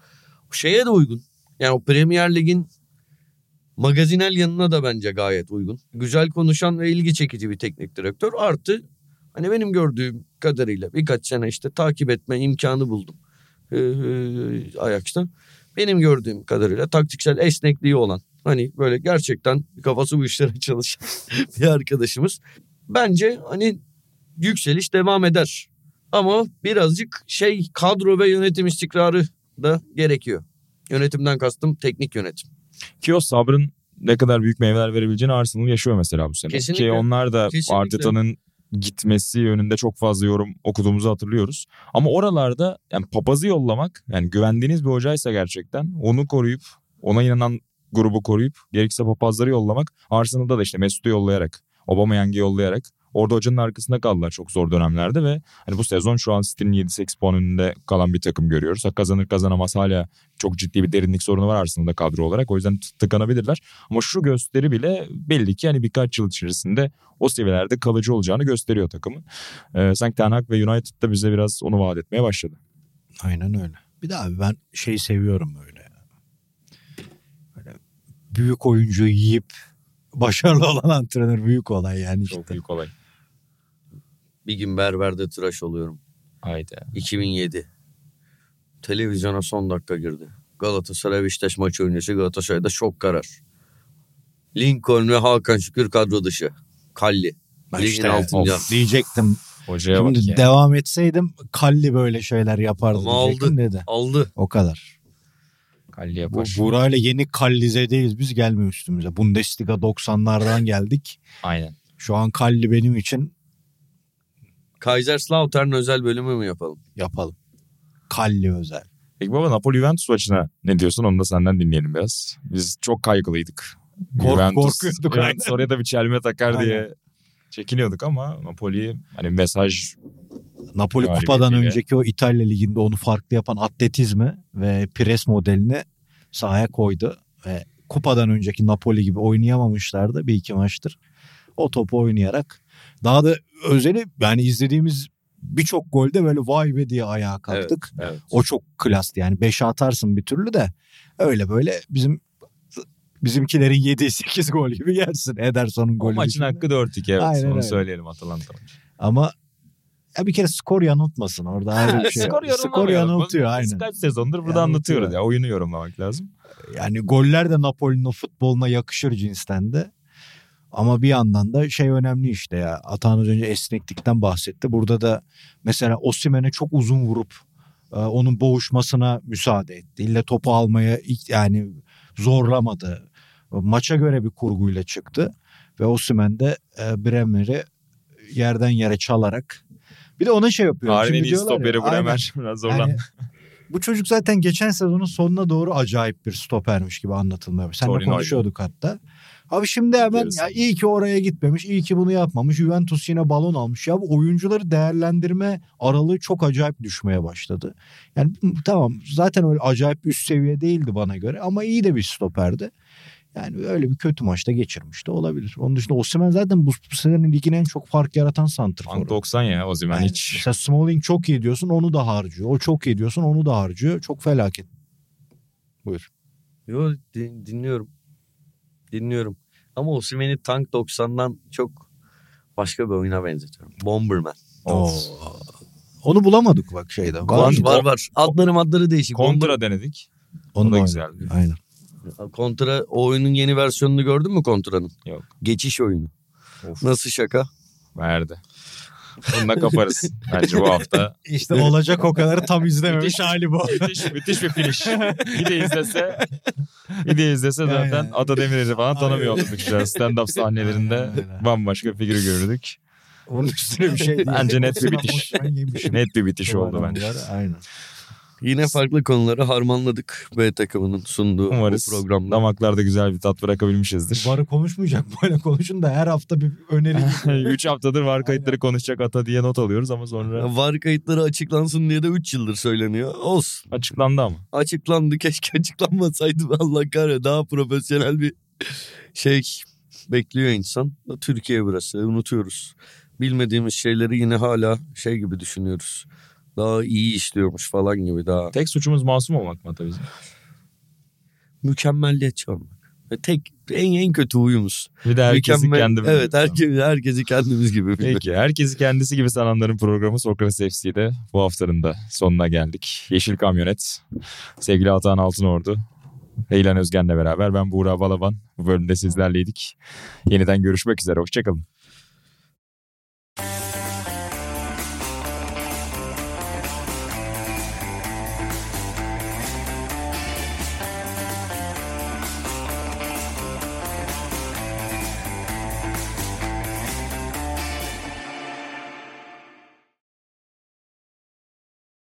Şeye de uygun. Yani o Premier Lig'in magazinel yanına da bence gayet uygun. Güzel konuşan ve ilgi çekici bir teknik direktör. Artı hani benim gördüğüm kadarıyla birkaç sene işte takip etme imkanı buldum. Ee, Ajax'ta. Benim gördüğüm kadarıyla taktiksel esnekliği olan hani böyle gerçekten kafası bu işlere çalışan bir arkadaşımız. Bence hani yükseliş devam eder. Ama birazcık şey kadro ve yönetim istikrarı da gerekiyor. Yönetimden kastım teknik yönetim. Ki o sabrın ne kadar büyük meyveler verebileceğini Arsenal yaşıyor mesela bu sene. Kesinlikle. Ki onlar da. Arteta'nın gitmesi yönünde çok fazla yorum okuduğumuzu hatırlıyoruz. Ama oralarda yani papazı yollamak yani güvendiğiniz bir hocaysa gerçekten onu koruyup ona inanan grubu koruyup gerekirse papazları yollamak Arsenal'da da işte Mesut'u yollayarak Aubameyang'ı yollayarak orada hocanın arkasında kaldılar çok zor dönemlerde ve hani bu sezon şu an City'nin 7-8 puan önünde kalan bir takım görüyoruz. Ha, kazanır kazanamaz hala çok ciddi bir derinlik sorunu var Arsenal'da kadro olarak. O yüzden tıkanabilirler. Ama şu gösteri bile belli ki hani birkaç yıl içerisinde o seviyelerde kalıcı olacağını gösteriyor takımın. Ee, sanki Ten Hag ve United da bize biraz onu vaat etmeye başladı. Aynen öyle. Bir abi ben şey seviyorum. Böyle büyük oyuncu yiyip başarılı olan antrenör büyük olay yani işte. Çok büyük olay. Bir gün berberde tıraş oluyorum. Haydi. 2007. Televizyona son dakika girdi. Galatasaray Beşiktaş maçı öncesi Galatasaray'da şok karar. Lincoln ve Hakan Şükür kadro dışı. Kalli. Ben Ligin işte altınca. of, diyecektim. Hocaya bak Şimdi ya. devam etseydim Kalli böyle şeyler yapardı Ama diyecektim aldı. dedi. Aldı. O kadar. Kalli Bu. Burayla yeni Kallize değiliz biz gelmiyor üstümüze. Bundesliga 90'lardan geldik. Aynen. Şu an Kalli benim için Kaiserslautern özel bölümü mü yapalım? yapalım. Kalli özel. Peki baba Napoli Juventus maçına ne diyorsun onu da senden dinleyelim biraz. Biz çok kaygılıydık. Kork- korkuyorduk, Juventus oraya da bir çelme takar Aynen. diye çekiniyorduk ama Napoli hani mesaj Napoli kupadan önceki o İtalya liginde onu farklı yapan atletizmi ve pres modelini sahaya koydu. Ve kupadan önceki Napoli gibi oynayamamışlardı bir iki maçtır. O topu oynayarak daha da özeli yani izlediğimiz birçok golde böyle vay be diye ayağa kalktık. evet. O çok klastı yani 5'e atarsın bir türlü de öyle böyle bizim bizimkilerin 7-8 gol gibi yersin Ederson'un o golü. maçın dışında. hakkı 4-2 evet Aynen onu öyle. söyleyelim Atalanta maçı. Ama ya bir kere skor yanıltmasın orada ayrı bir şey. Skor Skor yanıltıyor aynen. Kaç sezondur burada Yanıltıyor. anlatıyoruz ya oyunu yorumlamak lazım. Yani goller de Napoli'nin o futboluna yakışır cinsten de. Ama bir yandan da şey önemli işte ya. Atan az önce esneklikten bahsetti. Burada da mesela Osimhen'e çok uzun vurup e, onun boğuşmasına müsaade etti. İlle topu almaya ilk- yani zorlamadı. Maça göre bir kurguyla çıktı. Ve Osimhen de e, Bremer'i yerden yere çalarak bir de ona şey yapıyor. Şimdi iyi stoperi. Bremer biraz zorlandı. Yani bu çocuk zaten geçen sezonun sonuna doğru acayip bir stopermiş gibi anlatılmıyor. Seninle Torino'ydu. konuşuyorduk hatta. Abi şimdi hemen ya iyi ki oraya gitmemiş, iyi ki bunu yapmamış. Juventus yine balon almış. Ya bu oyuncuları değerlendirme aralığı çok acayip düşmeye başladı. Yani tamam zaten öyle acayip üst seviye değildi bana göre ama iyi de bir stoperdi. Yani öyle bir kötü maçta geçirmiş de olabilir. Onun dışında Osimhen zaten bu, bu senenin ligin en çok fark yaratan santrforu. Bank 90 ya o zaman Yani hiç. Mesela Smalling çok iyi diyorsun onu da harcıyor. O çok iyi diyorsun onu da harcıyor. Çok felaket. Buyur. Yo din- dinliyorum. Dinliyorum. Ama Osimhen'i Tank 90'dan çok başka bir oyuna benzetiyorum. Bomberman. Oo. Onu bulamadık bak şeyde. Var Kon- var. var. Adları madları değişik. Kontra denedik. Onu o da güzeldi. Aynen. Bomber- Kontra o oyunun yeni versiyonunu gördün mü Kontra'nın? Yok. Geçiş oyunu. Of. Nasıl şaka? Verdi. Bununla kaparız. Bence bu hafta. İşte olacak o kadarı tam izlememiş hali bu. müthiş, müthiş bir finish. Bir de izlese de izlese zaten Aynen. Ata Demirer'i falan tanımıyor an. Stand-up sahnelerinde bambaşka figür gördük. Onun üstüne bir şey değil. Bence net bir bitiş. Net bir bitiş oldu bence. Aynen. Yine farklı konuları harmanladık B takımının sunduğu Umarız bu programda. damaklarda güzel bir tat bırakabilmişizdir. Varı konuşmayacak böyle konuşun da her hafta bir öneri. 3 haftadır var kayıtları konuşacak Ata diye not alıyoruz ama sonra Var kayıtları açıklansın diye de 3 yıldır söyleniyor. Olsun. açıklandı ama. Açıklandı keşke açıklanmasaydı. Allah kahretsin daha profesyonel bir şey bekliyor insan. Türkiye burası unutuyoruz. Bilmediğimiz şeyleri yine hala şey gibi düşünüyoruz. Daha iyi işliyormuş falan gibi daha Tek suçumuz masum olmak mı Ata bizim? mükemmelliyetçi olmak. Tek en en kötü huyumuz. Bir de herkesi Mükemmel- kendimiz. Evet herkes, herkesi kendimiz gibi. Peki herkesi kendisi gibi sananların programı Sokrates FC'de bu haftanın da sonuna geldik. Yeşil Kamyonet, sevgili Atahan Altınordu, ve İlhan Özgen'le beraber ben Buğra Balaban. Bu bölümde sizlerleydik. Yeniden görüşmek üzere, hoşçakalın.